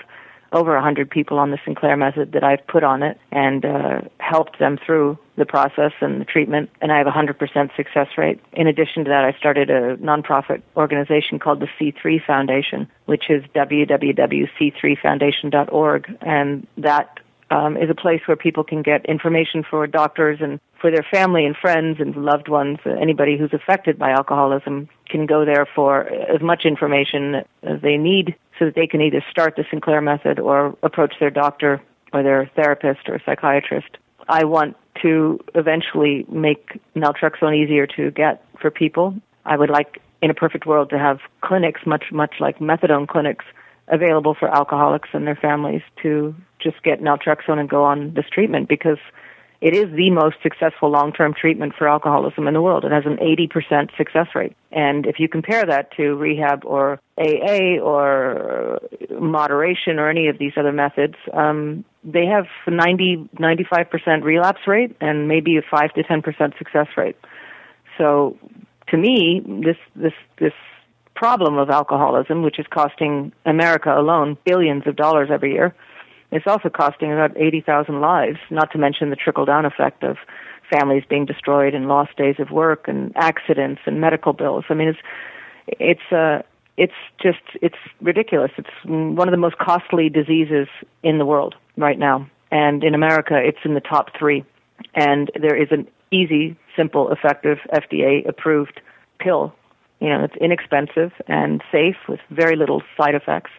over a hundred people on the Sinclair method that I've put on it and uh, helped them through the process and the treatment, and I have a hundred percent success rate. In addition to that, I started a nonprofit organization called the C3 Foundation, which is www.c3foundation.org, and that um, is a place where people can get information for doctors and for their family and friends and loved ones. Anybody who's affected by alcoholism can go there for as much information as they need so that they can either start the Sinclair method or approach their doctor or their therapist or psychiatrist. I want to eventually make naltrexone easier to get for people. I would like, in a perfect world, to have clinics, much, much like methadone clinics, available for alcoholics and their families to just get naltrexone and go on this treatment because it is the most successful long-term treatment for alcoholism in the world. It has an 80% success rate. And if you compare that to rehab or AA or moderation or any of these other methods, um, they have 90, 95% relapse rate and maybe a 5 to 10% success rate. So to me, this, this, this problem of alcoholism, which is costing America alone billions of dollars every year, it's also costing about 80,000 lives, not to mention the trickle down effect of families being destroyed and lost days of work and accidents and medical bills. I mean, it's, it's, uh, it's just, it's ridiculous. It's one of the most costly diseases in the world right now. And in America, it's in the top three. And there is an easy, simple, effective, FDA approved pill. You know, it's inexpensive and safe with very little side effects.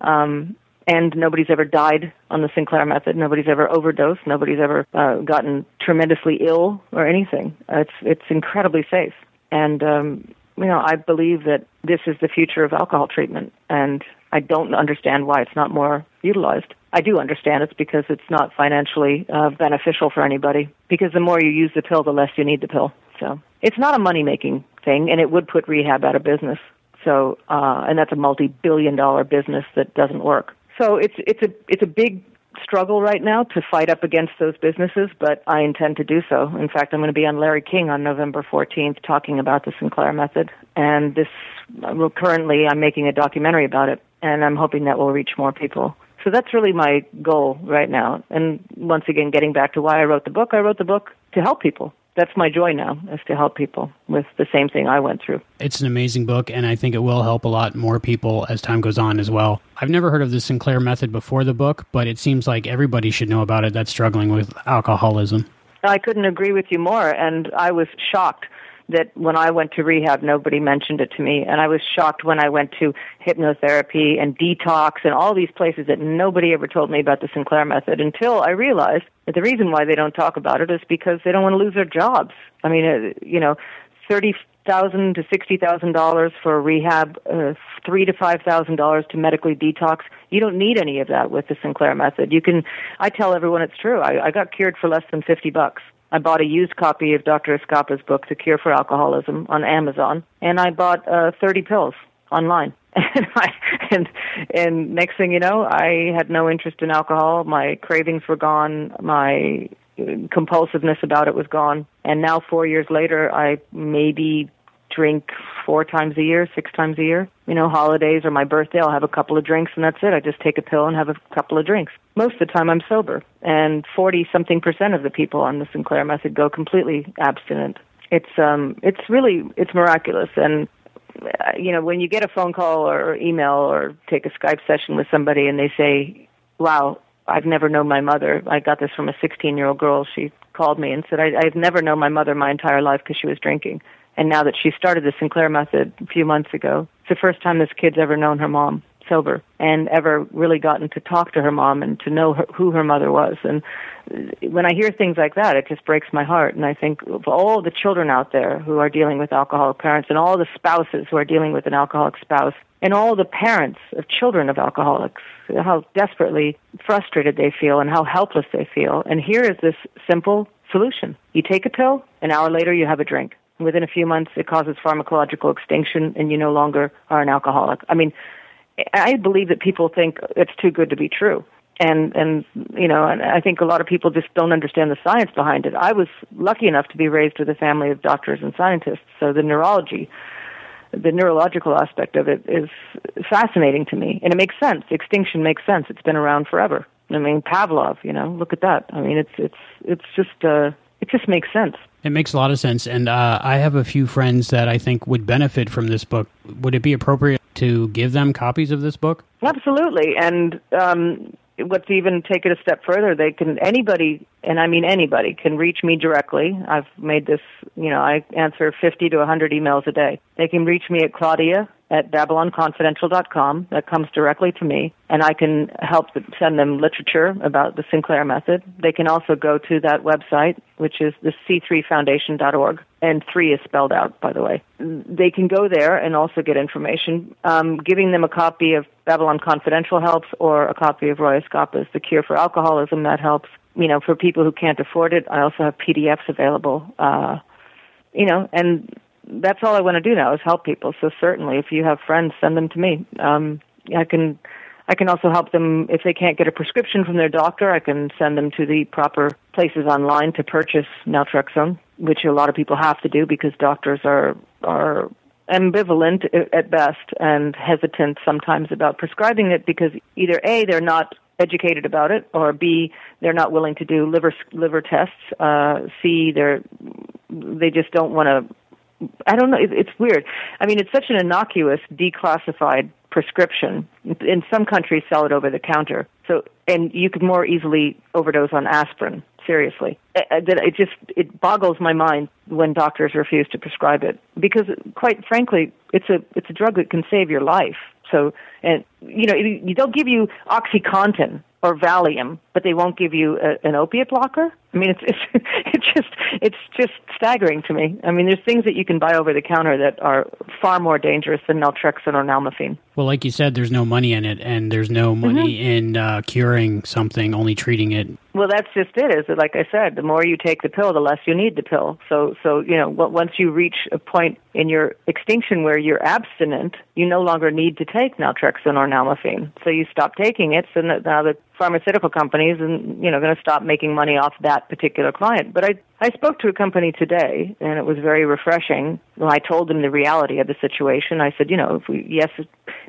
Um, and nobody's ever died on the Sinclair method. Nobody's ever overdosed. Nobody's ever uh, gotten tremendously ill or anything. It's it's incredibly safe, and um, you know I believe that this is the future of alcohol treatment, and I don't understand why it's not more utilized. I do understand it's because it's not financially uh, beneficial for anybody. Because the more you use the pill, the less you need the pill. So it's not a money making thing, and it would put rehab out of business. So, uh, and that's a multi-billion dollar business that doesn't work. So it's it's a it's a big struggle right now to fight up against those businesses, but I intend to do so. In fact, I'm going to be on Larry King on November 14th talking about the Sinclair method, and this well, currently I'm making a documentary about it, and I'm hoping that will reach more people. So that's really my goal right now. And once again, getting back to why I wrote the book, I wrote the book to help people that's my joy now is to help people with the same thing I went through. It's an amazing book, and I think it will help a lot more people as time goes on as well. I've never heard of the Sinclair method before the book, but it seems like everybody should know about it that's struggling with alcoholism. I couldn't agree with you more, and I was shocked that when I went to rehab, nobody mentioned it to me. And I was shocked when I went to hypnotherapy and detox and all these places that nobody ever told me about the Sinclair method until I realized that the reason why they don't talk about it is because they don't want to lose their jobs. I mean, uh, you know, thirty thousand to sixty thousand dollars for rehab, uh, three to five thousand dollars to medically detox. You don't need any of that with the Sinclair method. You can. I tell everyone it's true. I, I got cured for less than fifty bucks. I bought a used copy of Dr. Eskapa's book, The Cure for Alcoholism, on Amazon, and I bought uh, 30 pills online. and, I, and and next thing you know, I had no interest in alcohol. My cravings were gone. My compulsiveness about it was gone. And now, four years later, I maybe drink four times a year, six times a year. You know, holidays or my birthday, I'll have a couple of drinks and that's it. I just take a pill and have a couple of drinks. Most of the time I'm sober. And 40 something percent of the people on the Sinclair method go completely abstinent. It's, um, it's really, it's miraculous. And, uh, you know, when you get a phone call or email or take a Skype session with somebody and they say, wow, I've never known my mother. I got this from a 16 year old girl. She called me and said, I, I've never known my mother my entire life because she was drinking. And now that she started the Sinclair method a few months ago, it's the first time this kid's ever known her mom sober and ever really gotten to talk to her mom and to know her, who her mother was. And when I hear things like that, it just breaks my heart. And I think of all the children out there who are dealing with alcoholic parents and all the spouses who are dealing with an alcoholic spouse and all the parents of children of alcoholics, how desperately frustrated they feel and how helpless they feel. And here is this simple solution. You take a pill, an hour later you have a drink. Within a few months, it causes pharmacological extinction, and you no longer are an alcoholic. I mean, I believe that people think it's too good to be true, and and you know, and I think a lot of people just don't understand the science behind it. I was lucky enough to be raised with a family of doctors and scientists, so the neurology, the neurological aspect of it is fascinating to me, and it makes sense. Extinction makes sense. It's been around forever. I mean, Pavlov, you know, look at that. I mean, it's it's it's just uh, it just makes sense. It makes a lot of sense, and uh, I have a few friends that I think would benefit from this book. Would it be appropriate to give them copies of this book? Absolutely, and um, let's even take it a step further. They can anybody, and I mean anybody, can reach me directly. I've made this, you know, I answer fifty to hundred emails a day. They can reach me at Claudia at BabylonConfidential.com. That comes directly to me, and I can help send them literature about the Sinclair method. They can also go to that website, which is the C3Foundation.org, and three is spelled out, by the way. They can go there and also get information. Um, giving them a copy of Babylon Confidential helps, or a copy of Roy Eskapa's The Cure for Alcoholism, that helps. You know, for people who can't afford it, I also have PDFs available. Uh, you know, and that's all I want to do now is help people. So certainly, if you have friends, send them to me. Um, I can, I can also help them if they can't get a prescription from their doctor. I can send them to the proper places online to purchase naltrexone, which a lot of people have to do because doctors are are ambivalent at best and hesitant sometimes about prescribing it because either a they're not educated about it, or B, they're not willing to do liver liver tests. Uh, C, they're they just don't want to I don't know. It's weird. I mean, it's such an innocuous, declassified prescription. In some countries, sell it over the counter. So, and you could more easily overdose on aspirin. Seriously, that it just it boggles my mind when doctors refuse to prescribe it because, quite frankly, it's a it's a drug that can save your life. So, and you know, they'll give you OxyContin or Valium, but they won't give you a, an opiate blocker. I mean, it's it's it's just it's just staggering to me. I mean, there's things that you can buy over the counter that are far more dangerous than naltrexone or nalmefene. Well, like you said, there's no money in it, and there's no money Mm-hmm. in uh, curing something, only treating it. Well, that's just it. Is that like I said, the more you take the pill, the less you need the pill. So, so you know, once you reach a point in your extinction where you're abstinent, you no longer need to take naltrexone or nalmefene. So you stop taking it. So now the pharmaceutical and you know going to stop making money off that particular client. But I I spoke to a company today, and it was very refreshing. When I told them the reality of the situation, I said, you know, if we, yes,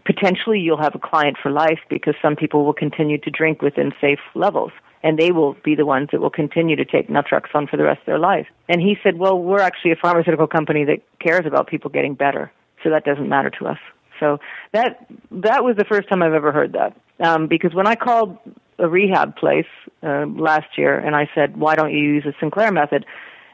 potentially you'll have a client for life because some people will continue to drink within safe levels and they will be the ones that will continue to take naltrexone for the rest of their life. And he said, well, we're actually a pharmaceutical company that cares about people getting better, so that doesn't matter to us. So that that was the first time I've ever heard that. Um, because when I called a rehab place uh, last year and I said, why don't you use the Sinclair method?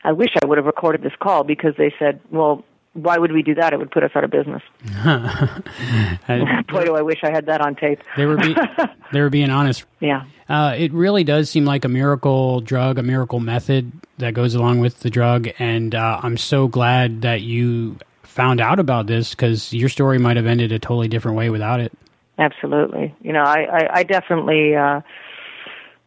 I wish I would have recorded this call because they said, well, why would we do that? It would put us out of business. Boy, do I wish I had that on tape. They were be- they were being honest. Yeah. Uh, it really does seem like a miracle drug, a miracle method that goes along with the drug, and uh, I'm so glad that you found out about this because your story might have ended a totally different way without it. Absolutely. You know, I, I, I definitely, uh,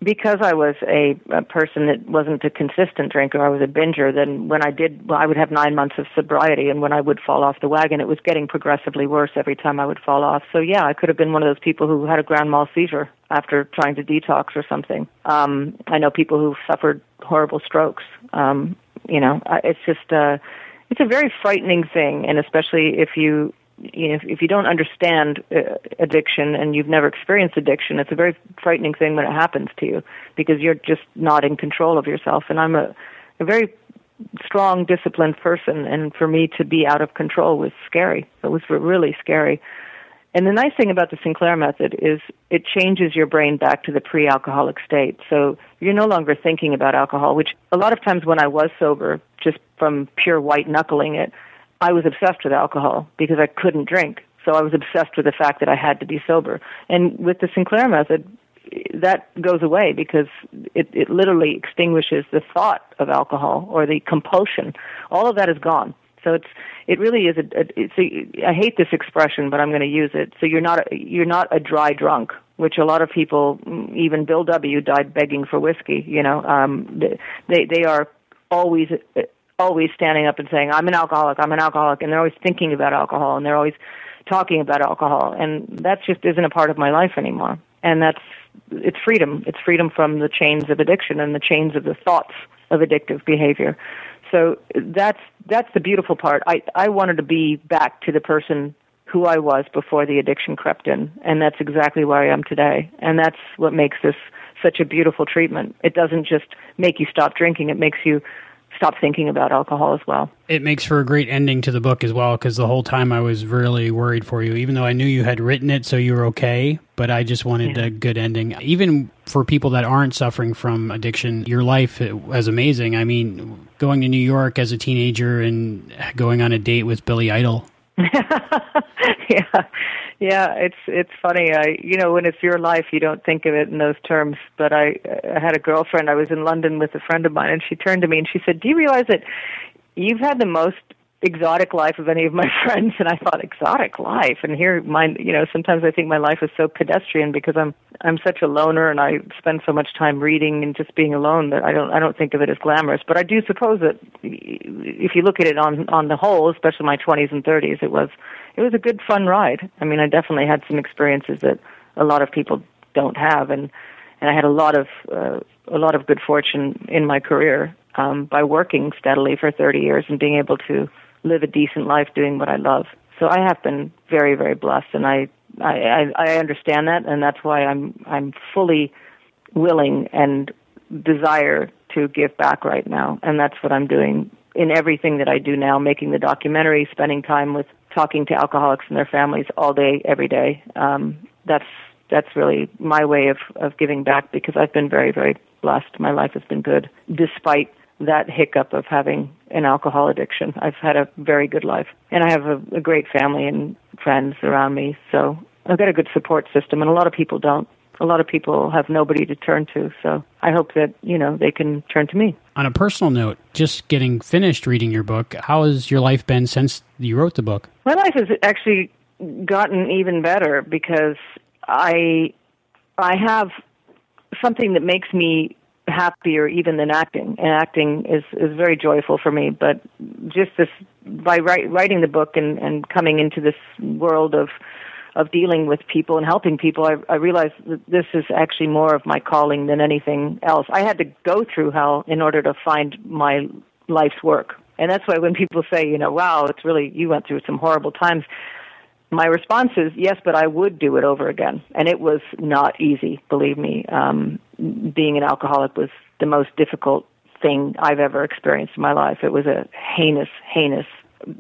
because I was a, a person that wasn't a consistent drinker, I was a binger, then when I did, well, I would have nine months of sobriety, and when I would fall off the wagon, it was getting progressively worse every time I would fall off. So, yeah, I could have been one of those people who had a grand mal seizure after trying to detox or something. Um, I know people who've suffered horrible strokes. Um, you know, I- it's just, uh, it's a very frightening thing, and especially if you you know, if, if you don't understand uh, addiction and you've never experienced addiction, it's a very frightening thing when it happens to you because you're just not in control of yourself. And I'm a, a very strong, disciplined person, and for me to be out of control was scary. It was really scary. And the nice thing about the Sinclair method is it changes your brain back to the pre alcoholic state. So you're no longer thinking about alcohol, which a lot of times when I was sober, just from pure white knuckling it, I was obsessed with alcohol because I couldn't drink. So I was obsessed with the fact that I had to be sober. And with the Sinclair method, that goes away because it, it literally extinguishes the thought of alcohol or the compulsion. All of that is gone. So it's it really is a, a it's a I hate this expression, but I'm going to use it. So you're not a, you're not a dry drunk, which a lot of people, even Bill W, died begging for whiskey. You know, um, they they are always always standing up and saying, "I'm an alcoholic. I'm an alcoholic," and they're always thinking about alcohol and they're always talking about alcohol, and that just isn't a part of my life anymore. And that's it's freedom. It's freedom from the chains of addiction and the chains of the thoughts of addictive behavior. So that's that's the beautiful part. I I wanted to be back to the person who I was before the addiction crept in, and that's exactly where I am today. And that's what makes this such a beautiful treatment. It doesn't just make you stop drinking; it makes you stop thinking about alcohol as well. It makes for a great ending to the book as well because the whole time I was really worried for you, even though I knew you had written it, so you were okay. But I just wanted a good ending. Even for people that aren't suffering from addiction, your life was amazing. I mean, going to New York as a teenager and going on a date with Billy Idol. yeah, yeah. It's it's funny. I you know when it's your life, you don't think of it in those terms. But I I had a girlfriend. I was in London with a friend of mine, and she turned to me and she said, "Do you realize that you've had the most exotic life of any of my friends and I thought exotic life? And here mine you know sometimes I think my life is so pedestrian because I'm I'm such a loner and I spend so much time reading and just being alone that I don't I don't think of it as glamorous. But I do suppose that if you look at it on on the whole especially my 20s and 30s it was it was a good fun ride. I mean I definitely had some experiences that a lot of people don't have and and I had a lot of uh, a lot of good fortune in my career um, by working steadily for 30 years and being able to live a decent life doing what I love. So I have been very, very blessed, and I, I, I understand that, and that's why I'm, I'm fully willing and desire to give back right now, and that's what I'm doing in everything that I do now, making the documentary, spending time with, talking to alcoholics and their families all day, every day. Um, that's that's really my way of of giving back because I've been very, very blessed. My life has been good, despite that hiccup of having an alcohol addiction. I've had a very good life, and I have a, a great family and friends around me. So I've got a good support system, and a lot of people don't. A lot of people have nobody to turn to, so I hope that you know they can turn to me. On a personal note, just getting finished reading your book, how has your life been since you wrote the book? My life has actually gotten even better because I I have something that makes me happier even than acting. And acting is is very joyful for me. But just this by write, writing the book and and coming into this world of of dealing with people and helping people, I, I realized that this is actually more of my calling than anything else. I had to go through hell in order to find my life's work. And that's why when people say, you know, wow, it's really, you went through some horrible times, my response is yes, but I would do it over again. And it was not easy, believe me. Um, being an alcoholic was the most difficult thing I've ever experienced in my life. It was a heinous, heinous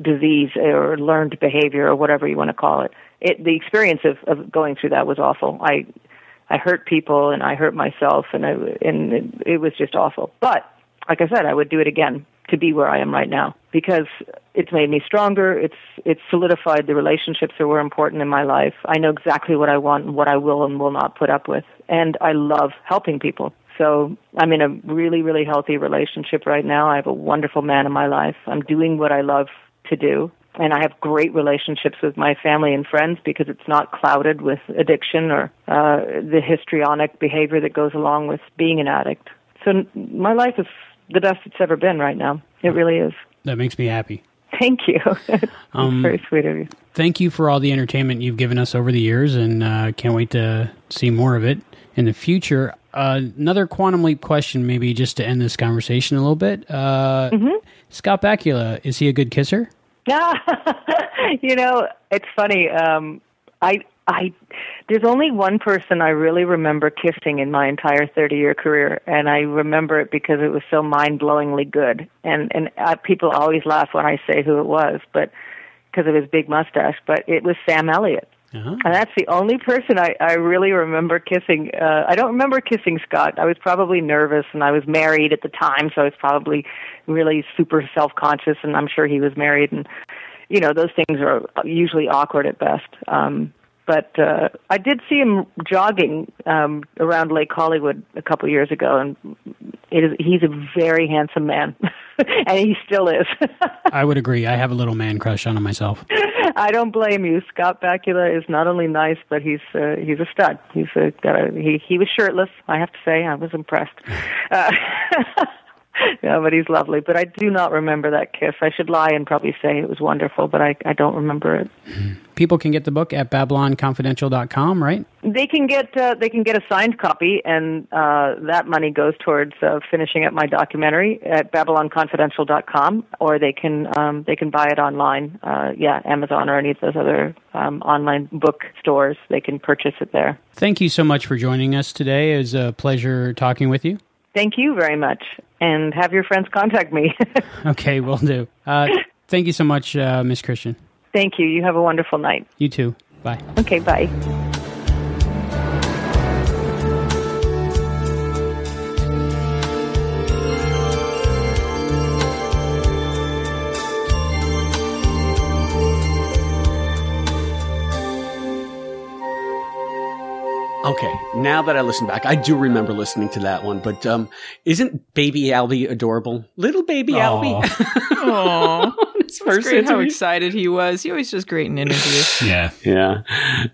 disease or learned behavior or whatever you want to call it. It the experience of, of going through that was awful. I I hurt people and I hurt myself and I and it, it was just awful. But like I said, I would do it again to be where I am right now because it's made me stronger. It's it's solidified the relationships that were important in my life. I know exactly what I want and what I will and will not put up with, and I love helping people. So I'm in a really really healthy relationship right now. I have a wonderful man in my life. I'm doing what I love to do. And I have great relationships with my family and friends because it's not clouded with addiction or uh, the histrionic behavior that goes along with being an addict. So my life is the best it's ever been right now. It really is. That makes me happy. Thank you. Um, very sweet of you. Thank you for all the entertainment you've given us over the years, and uh, can't wait to see more of it in the future. Uh, another quantum leap question, maybe just to end this conversation a little bit. Uh, Mm-hmm. Scott Bakula, is he a good kisser? you know, it's funny. Um, I, I, there's only one person I really remember kissing in my entire 30 year career, and I remember it because it was so mind blowingly good. And and uh, people always laugh when I say who it was, but because of his big mustache. But it was Sam Elliott. Uh-huh. And that's the only person I, I really remember kissing. Uh, I don't remember kissing Scott. I was probably nervous and I was married at the time, so I was probably really super self conscious and I'm sure he was married and you know, those things are usually awkward at best. Um but uh I did see him jogging um around Lake Hollywood a couple years ago and it is he's a very handsome man. and he still is. I would agree. I have a little man crush on him myself. I don't blame you. Scott Bakula is not only nice, but he's uh, he's a stud. He's a, got a he he was shirtless. I have to say, I was impressed. Uh, yeah, but he's lovely. But I do not remember that kiss. I should lie and probably say it was wonderful, but I I don't remember it. People can get the book at babylonconfidential.com, right? They can get uh, they can get a signed copy, and uh, that money goes towards uh, finishing up my documentary at babylonconfidential.com, or they can um, they can buy it online. Uh, yeah, Amazon or any of those other um, online book stores. They can purchase it there. Thank you so much for joining us today. It was a pleasure talking with you. Thank you very much, and have your friends contact me. Okay, will do. Uh, thank you so much, uh, Miss Christian. Thank you. You have a wonderful night. You too. Bye. Okay, bye. Okay, now that I listen back, I do remember listening to that one. But um, isn't Baby Albie adorable? Little Baby Albie. Aww. His It's first great how excited he was. He always just great in interviews. Yeah. Yeah.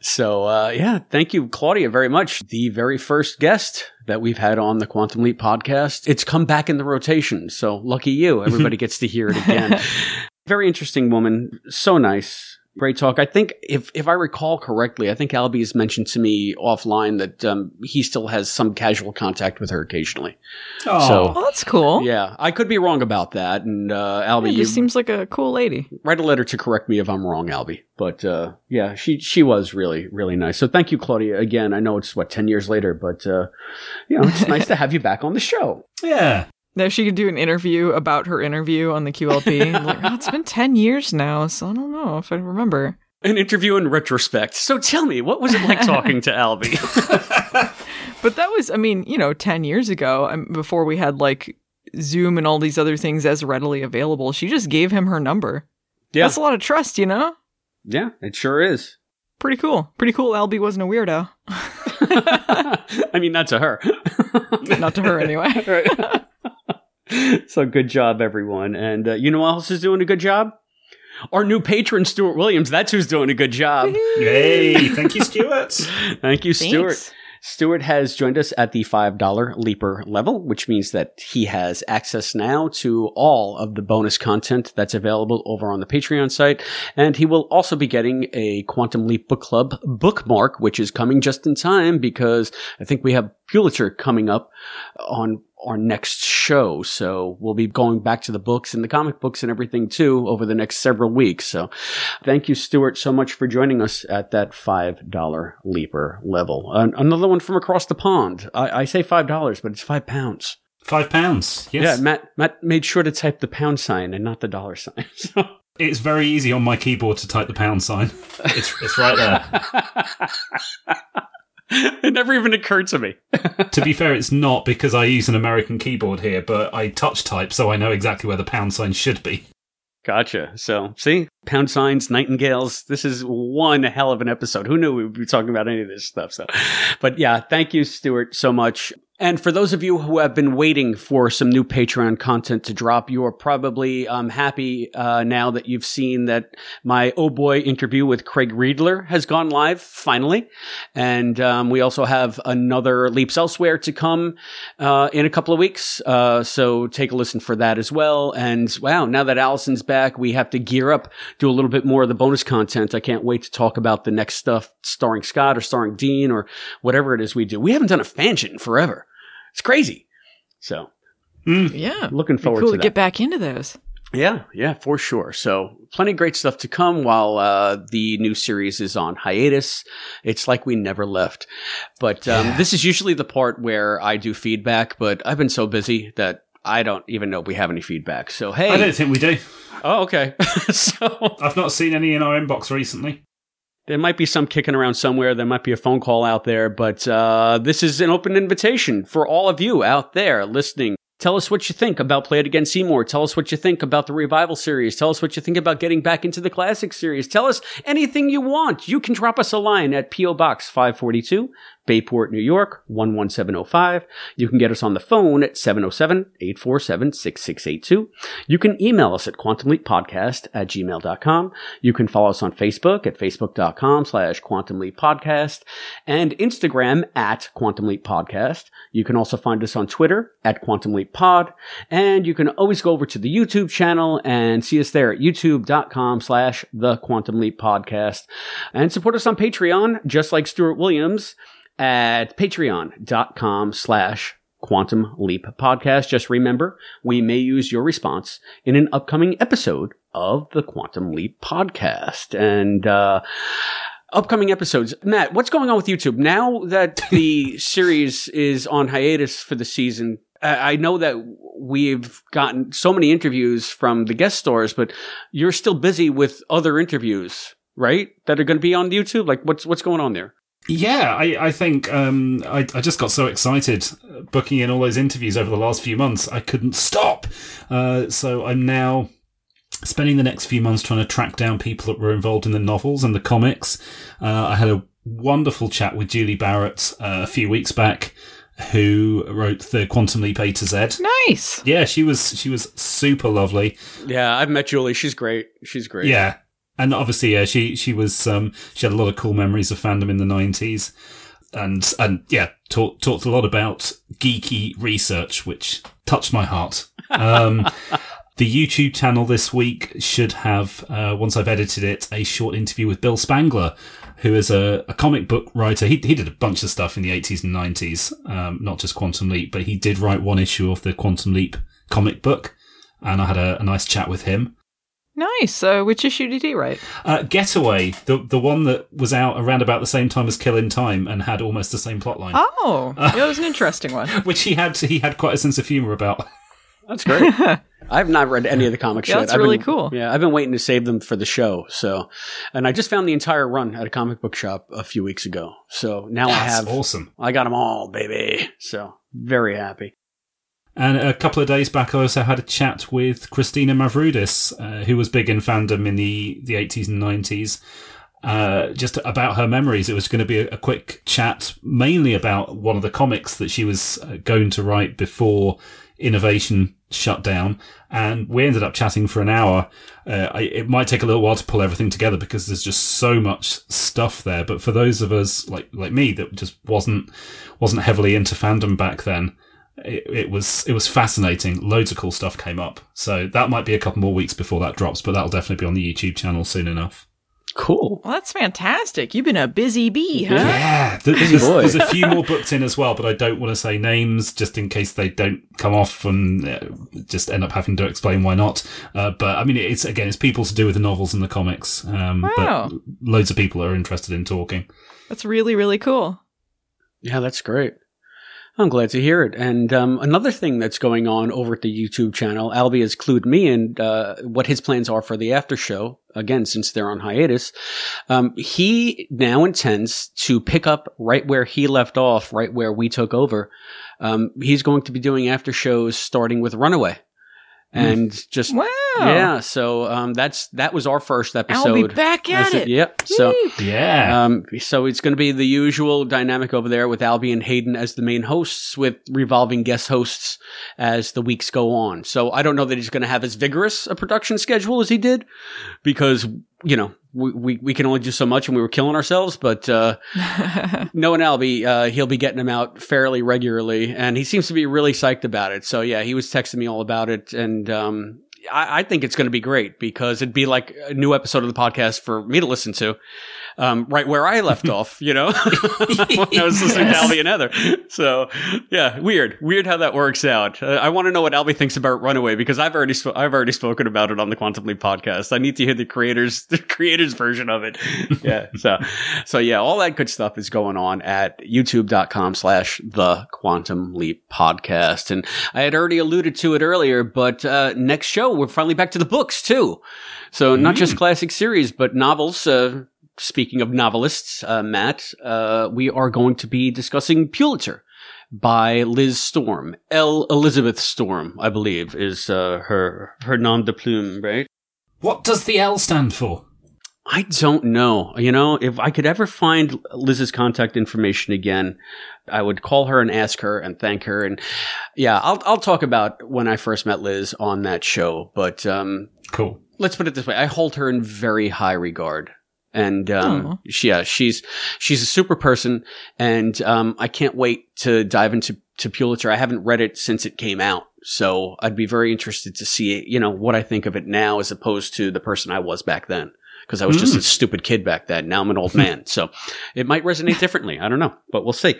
So, uh, yeah, thank you, Claudia, very much. The very first guest that we've had on the Quantum Leap podcast. It's come back in the rotation. So lucky you. Everybody gets to hear it again. very interesting woman. So nice. Great talk. I think if, if I recall correctly, I think Albie has mentioned to me offline that um, he still has some casual contact with her occasionally. Oh, that's cool. Yeah, I could be wrong about that. And uh, Albie, Yeah, you seems like a cool lady. write a letter to correct me if I'm wrong, Albie. But uh, yeah, she she was really really nice. So thank you, Claudia. Again, I know it's what ten years later, but uh, you know it's nice to have you back on the show. Yeah. Now she could do an interview about her interview on the QLP. like, oh, it's been 10 years now, so I don't know if I remember. An interview in retrospect. So tell me, what was it like talking to Albie? But that was, I mean, you know, 10 years ago, um, before we had like Zoom and all these other things as readily available. She just gave him her number. Yeah. That's a lot of trust, you know? yeah, it sure is. Pretty cool. Pretty cool. Albie wasn't a weirdo. I mean, not to her. Not to her, anyway. so good job, everyone. And uh, you know who else is doing a good job? Our new patron, Stuart Williams. That's who's doing a good job. Yay! Thank you, Stuart. Thank you, Stuart. Thanks. Stuart has joined us at the $5 Leaper level, which means that he has access now to all of the bonus content that's available over on the Patreon site. And he will also be getting a Quantum Leap Book Club bookmark, which is coming just in time because I think we have Pulitzer coming up on our next show. So we'll be going back to the books and the comic books and everything too over the next several weeks. So thank you, Stuart, so much for joining us at that $5 Leaper level. An- another one from across the pond. I, I say $5, but it's five pounds. Five pounds. Yes. Yeah, Matt, Matt made sure to type the pound sign and not the dollar sign. So It's very easy on my keyboard to type the pound sign. It's, it's right there. it never even occurred to me. to be fair, it's not because I use an American keyboard here, but I touch type, so I know exactly where the pound sign should be. Gotcha. So, see, pound signs, nightingales. This is one hell of an episode. Who knew we would be talking about any of this stuff? So, but yeah, thank you, Stuart, so much. And for those of you who have been waiting for some new Patreon content to drop, you are probably um, happy uh, now that you've seen that my oh boy interview with Craig Riedler has gone live finally, and um, we also have another Leaps Elsewhere to come uh, in a couple of weeks. Uh, so take a listen for that as well. And wow, now that Allison's back, we have to gear up, do a little bit more of the bonus content. I can't wait to talk about the next stuff starring Scott or starring Dean or whatever it is we do. We haven't done a fansion forever. It's crazy. So Yeah. looking forward cool to to that. get back into those. Yeah, yeah, for sure. So plenty of great stuff to come while uh, the new series is on hiatus. It's like we never left. But um, this is usually the part where I do feedback, but I've been so busy that I don't even know if we have any feedback. So hey, I don't think we do. Oh, okay. so I've not seen any in our inbox recently. There might be some kicking around somewhere. There might be a phone call out there, but uh, this is an open invitation for all of you out there listening. Tell us what you think about Play It Again Seymour. Tell us what you think about the revival series. Tell us what you think about getting back into the classic series. Tell us anything you want. You can drop us a line at P.O. Box 542, Bayport, New York, 11705. You can get us on the phone at 707-847-6682. You can email us at quantumleappodcast at gmail.com. You can follow us on Facebook at facebook.com slash quantumleappodcast and Instagram at quantumleappodcast. You can also find us on Twitter at quantumleappod. And you can always go over to the YouTube channel and see us there at youtube.com slash the quantum leap podcast and support us on Patreon, just like Stuart Williams at patreon.com slash quantum leap podcast. Just remember, we may use your response in an upcoming episode of the quantum leap podcast. And, uh, upcoming episodes. Matt, what's going on with YouTube now that the series is on hiatus for the season? I I know that we've gotten so many interviews from the guest stars, but you're still busy with other interviews, right? That are going to be on YouTube. Like, what's what's going on there? Yeah, I, I think um, I, I just got so excited uh, booking in all those interviews over the last few months. I couldn't stop. Uh, so I'm now spending the next few months trying to track down people that were involved in the novels and the comics. Uh, I had a wonderful chat with Julie Barrett uh, a few weeks back, who wrote the Quantum Leap A to Z. Nice. Yeah, she was she was super lovely. Yeah, I've met Julie. She's great. She's great. Yeah, and obviously, yeah, she she was um, she had a lot of cool memories of fandom in the nineties, and and yeah, talked talked a lot about geeky research, which touched my heart. Um, the YouTube channel this week should have, uh, once I've edited it, a short interview with Bill Spangler, who is a, a comic book writer. He he did a bunch of stuff in the eighties and nineties, um, not just Quantum Leap, but he did write one issue of the Quantum Leap comic book, and I had a, a nice chat with him. Nice. Uh, which issue did he write? Uh, Getaway, the the one that was out around about the same time as Killin' Time and had almost the same plotline. Oh, yeah, that was an interesting one. Which he had he had quite a sense of humor about. That's great. I've not read any of the comics Yeah, yet. that's I've really been- cool. Yeah, I've been waiting to save them for the show. So, and I just found the entire run at a comic book shop a few weeks ago. So now I have awesome. I got them all, baby. So very happy. And a couple of days back, I also had a chat with Christina Mavroudis, uh, who was big in fandom in the the eighties and nineties. uh, just about her memories. It was going to be a, a, quick chat, mainly about one of the comics that she was uh, going to write before Innovation shut down, and we ended up chatting for an hour. Uh, I, it might take a little while to pull everything together because there's just so much stuff there. But for those of us like like me that just wasn't wasn't heavily into fandom back then, it, it, was it was fascinating. Loads of cool stuff came up. So that might be a couple more weeks before that drops, but that'll definitely be on the YouTube channel soon enough. Cool. Well, that's fantastic. You've been a busy bee, huh? Yeah, there's, there's, a few more booked in as well, but I don't want to say names just in case they don't come off and uh, just end up having to explain why not. Uh, but I mean, it's again, it's people to do with the novels and the comics. Um, wow. But loads of people are interested in talking. That's really really cool. Yeah, that's great. I'm glad to hear it. And um, another thing that's going on over at the YouTube channel, Albie has clued me in uh, what his plans are for the after show. Again, since they're on hiatus, um, he now intends to pick up right where he left off, right where we took over. Um, he's going to be doing after shows starting with Runaway and mm. just wow yeah so um that's that was our first episode i'll be back at it. yep so yeah. um so it's going to be the usual dynamic over there with albie and hayden as the main hosts with revolving guest hosts as the weeks go on. So i don't know that he's going to have as vigorous a production schedule as he did because you know we, we, we can only do so much and we were killing ourselves, but, uh, knowing Albie, uh, he'll be getting them out fairly regularly and he seems to be really psyched about it. So yeah, he was texting me all about it and, um, I, I think it's going to be great because it'd be like a new episode of the podcast for me to listen to um, right where I left off, you know, when I was listening yes. to Albie and Heather. So yeah, weird, weird how that works out. Uh, I want to know what Albie thinks about Runaway because I've already sp- I've already spoken about it on the Quantum Leap podcast. I need to hear the creators the creators version of it. yeah. So so yeah, all that good stuff is going on at youtube.com slash the Quantum Leap podcast. And I had already alluded to it earlier, but uh, next show we're finally back to the books too. So not mm. just classic series, but novels. Uh, speaking of novelists, uh, Matt, uh, we are going to be discussing Pulitzer by Liz Storm. L. Elizabeth Storm, I believe, is uh, her her nom de plume, right? What does the L stand for? I don't know. You know, if I could ever find Liz's contact information again, I would call her and ask her and thank her. And yeah, I'll I'll talk about when I first met Liz on that show. But um, cool. Let's put it this way: I hold her in very high regard and um, she, yeah, she's she's a super person, and um, I can't wait to dive into to Pulitzer. I haven't read it since it came out, so I'd be very interested to see you know what I think of it now as opposed to the person I was back then. Because I was just mm. a stupid kid back then. Now I'm an old man, so it might resonate differently. I don't know, but we'll see.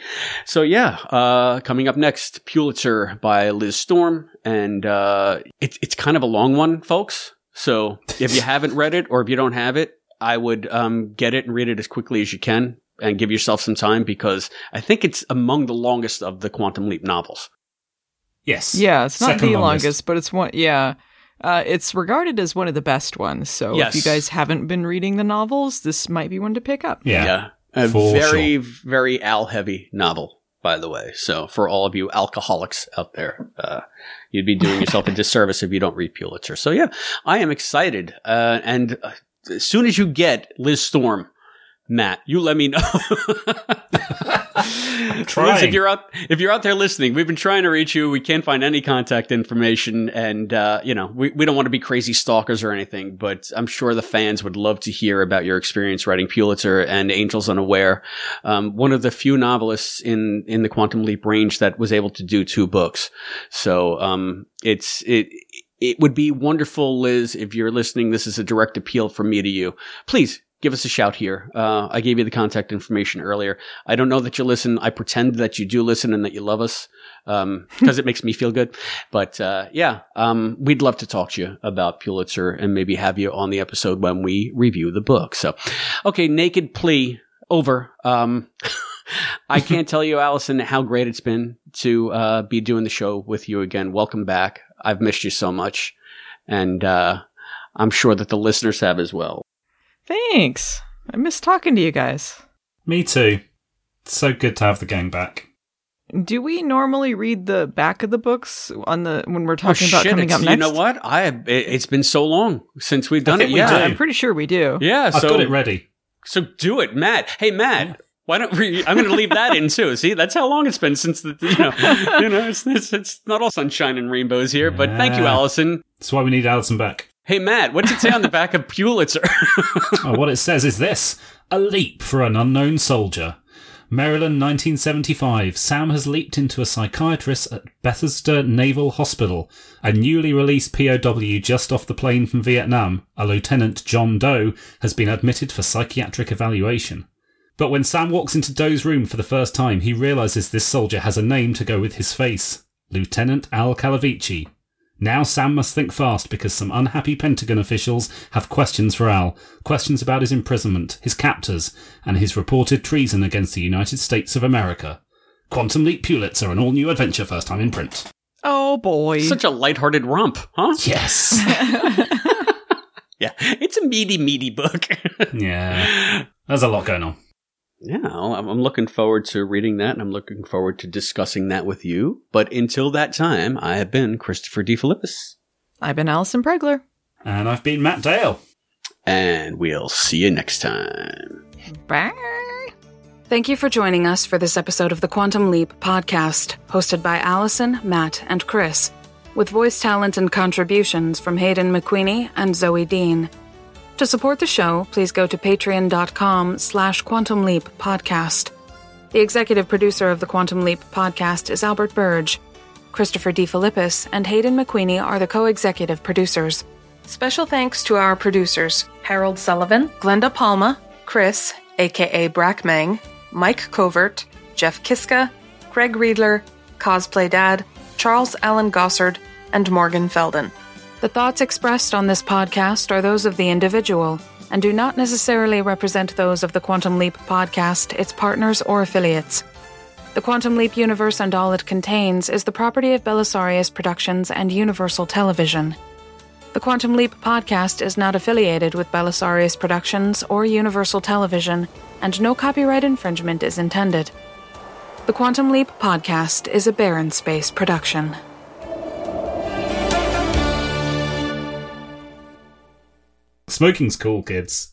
So yeah, uh, coming up next, Pulitzer by Liz Storm, and uh, it's it's kind of a long one, folks. So if you haven't read it or if you don't have it, I would um, get it and read it as quickly as you can and give yourself some time because I think it's among the longest of the Quantum Leap novels. Yes. Yeah, it's not Second the longest. longest, but it's one. Yeah. Uh, it's regarded as one of the best ones. So yes. if you guys haven't been reading the novels, this might be one to pick up. Yeah. Yeah. A very, sure. very Al heavy novel, by the way. So for all of you alcoholics out there, uh, you'd be doing yourself a disservice if you don't read Pulitzer. So yeah, I am excited. Uh, and uh, as soon as you get Liz Storm, Matt, you let me know. Liz, if you're out, if you're out there listening, we've been trying to reach you. We can't find any contact information, and uh, you know, we, we don't want to be crazy stalkers or anything. But I'm sure the fans would love to hear about your experience writing Pulitzer and Angels Unaware. Um, one of the few novelists in in the Quantum Leap range that was able to do two books. So um, it's it it would be wonderful, Liz, if you're listening. This is a direct appeal from me to you. Please give us a shout here. Uh, I gave you the contact information earlier. I don't know that you listen. I pretend that you do listen and that you love us because um, it makes me feel good. But uh, yeah, um, we'd love to talk to you about Pulitzer and maybe have you on the episode when we review the book. So, okay, naked plea over. Um, I can't tell you, Allison, how great it's been to uh, be doing the show with you again. Welcome back. I've missed you so much. And uh, I'm sure that the listeners have as well. Thanks. I miss talking to you guys. Me too. It's so good to have the gang back. Do we normally read the back of the books on the when we're talking oh, about coming up next? You know what? I it, has been so long since we've done it. Yeah, I'm pretty sure we do. Yeah, I've got it ready. So do it, Matt. Hey, Matt. Why don't we? I'm going to leave that in too. See, that's how long it's been since the you know, you know, it's, it's, it's not all sunshine and rainbows here. But thank you, Allison. That's why we need Allison back. Hey, Matt, what's it say on the back of Pulitzer? oh, what it says is this A leap for an unknown soldier. Maryland, 1975. Sam has leaped into a psychiatrist at Bethesda Naval Hospital. A newly released POW just off the plane from Vietnam, a Lieutenant John Doe, has been admitted for psychiatric evaluation. But when Sam walks into Doe's room for the first time, he realizes this soldier has a name to go with his face Lieutenant Al Calavicci. Now Sam must think fast because some unhappy Pentagon officials have questions for Al. Questions about his imprisonment, his captors, and his reported treason against the United States of America. Quantum Leap Pulitzer, an all new adventure, first time in print. Oh boy. Such a lighthearted romp, huh? Yes. yeah, it's a meaty, meaty book. yeah. There's a lot going on. Yeah, I'm I'm looking forward to reading that and I'm looking forward to discussing that with you. But until that time, I have been Christopher DeFilippis. I've been Allison Pregler. And I've been Matt Dale. And we'll see you next time. Bye. Thank you for joining us for this episode of the Quantum Leap podcast, hosted by Allison, Matt, and Chris, with voice talent and contributions from Hayden McQueenie and Zoe Dean. To support the show, please go to patreon.com slash quantum leap podcast. The executive producer of the Quantum Leap podcast is Albert Burge. Christopher DeFilippis and Hayden McQueenie are the co-executive producers. Special thanks to our producers, Harold Sullivan, Glenda Palma, Chris, aka Brackmang, Mike Covert, Jeff Kiska, Craig Riedler, Cosplay Dad, Charles Allen Gossard, and Morgan Felden. The thoughts expressed on this podcast are those of the individual and do not necessarily represent those of the Quantum Leap podcast, its partners, or affiliates. The Quantum Leap universe and all it contains is the property of Belisarius Productions and Universal Television. The Quantum Leap podcast is not affiliated with Belisarius Productions or Universal Television, and no copyright infringement is intended. The Quantum Leap podcast is a Barren Space production. Smoking's cool, kids.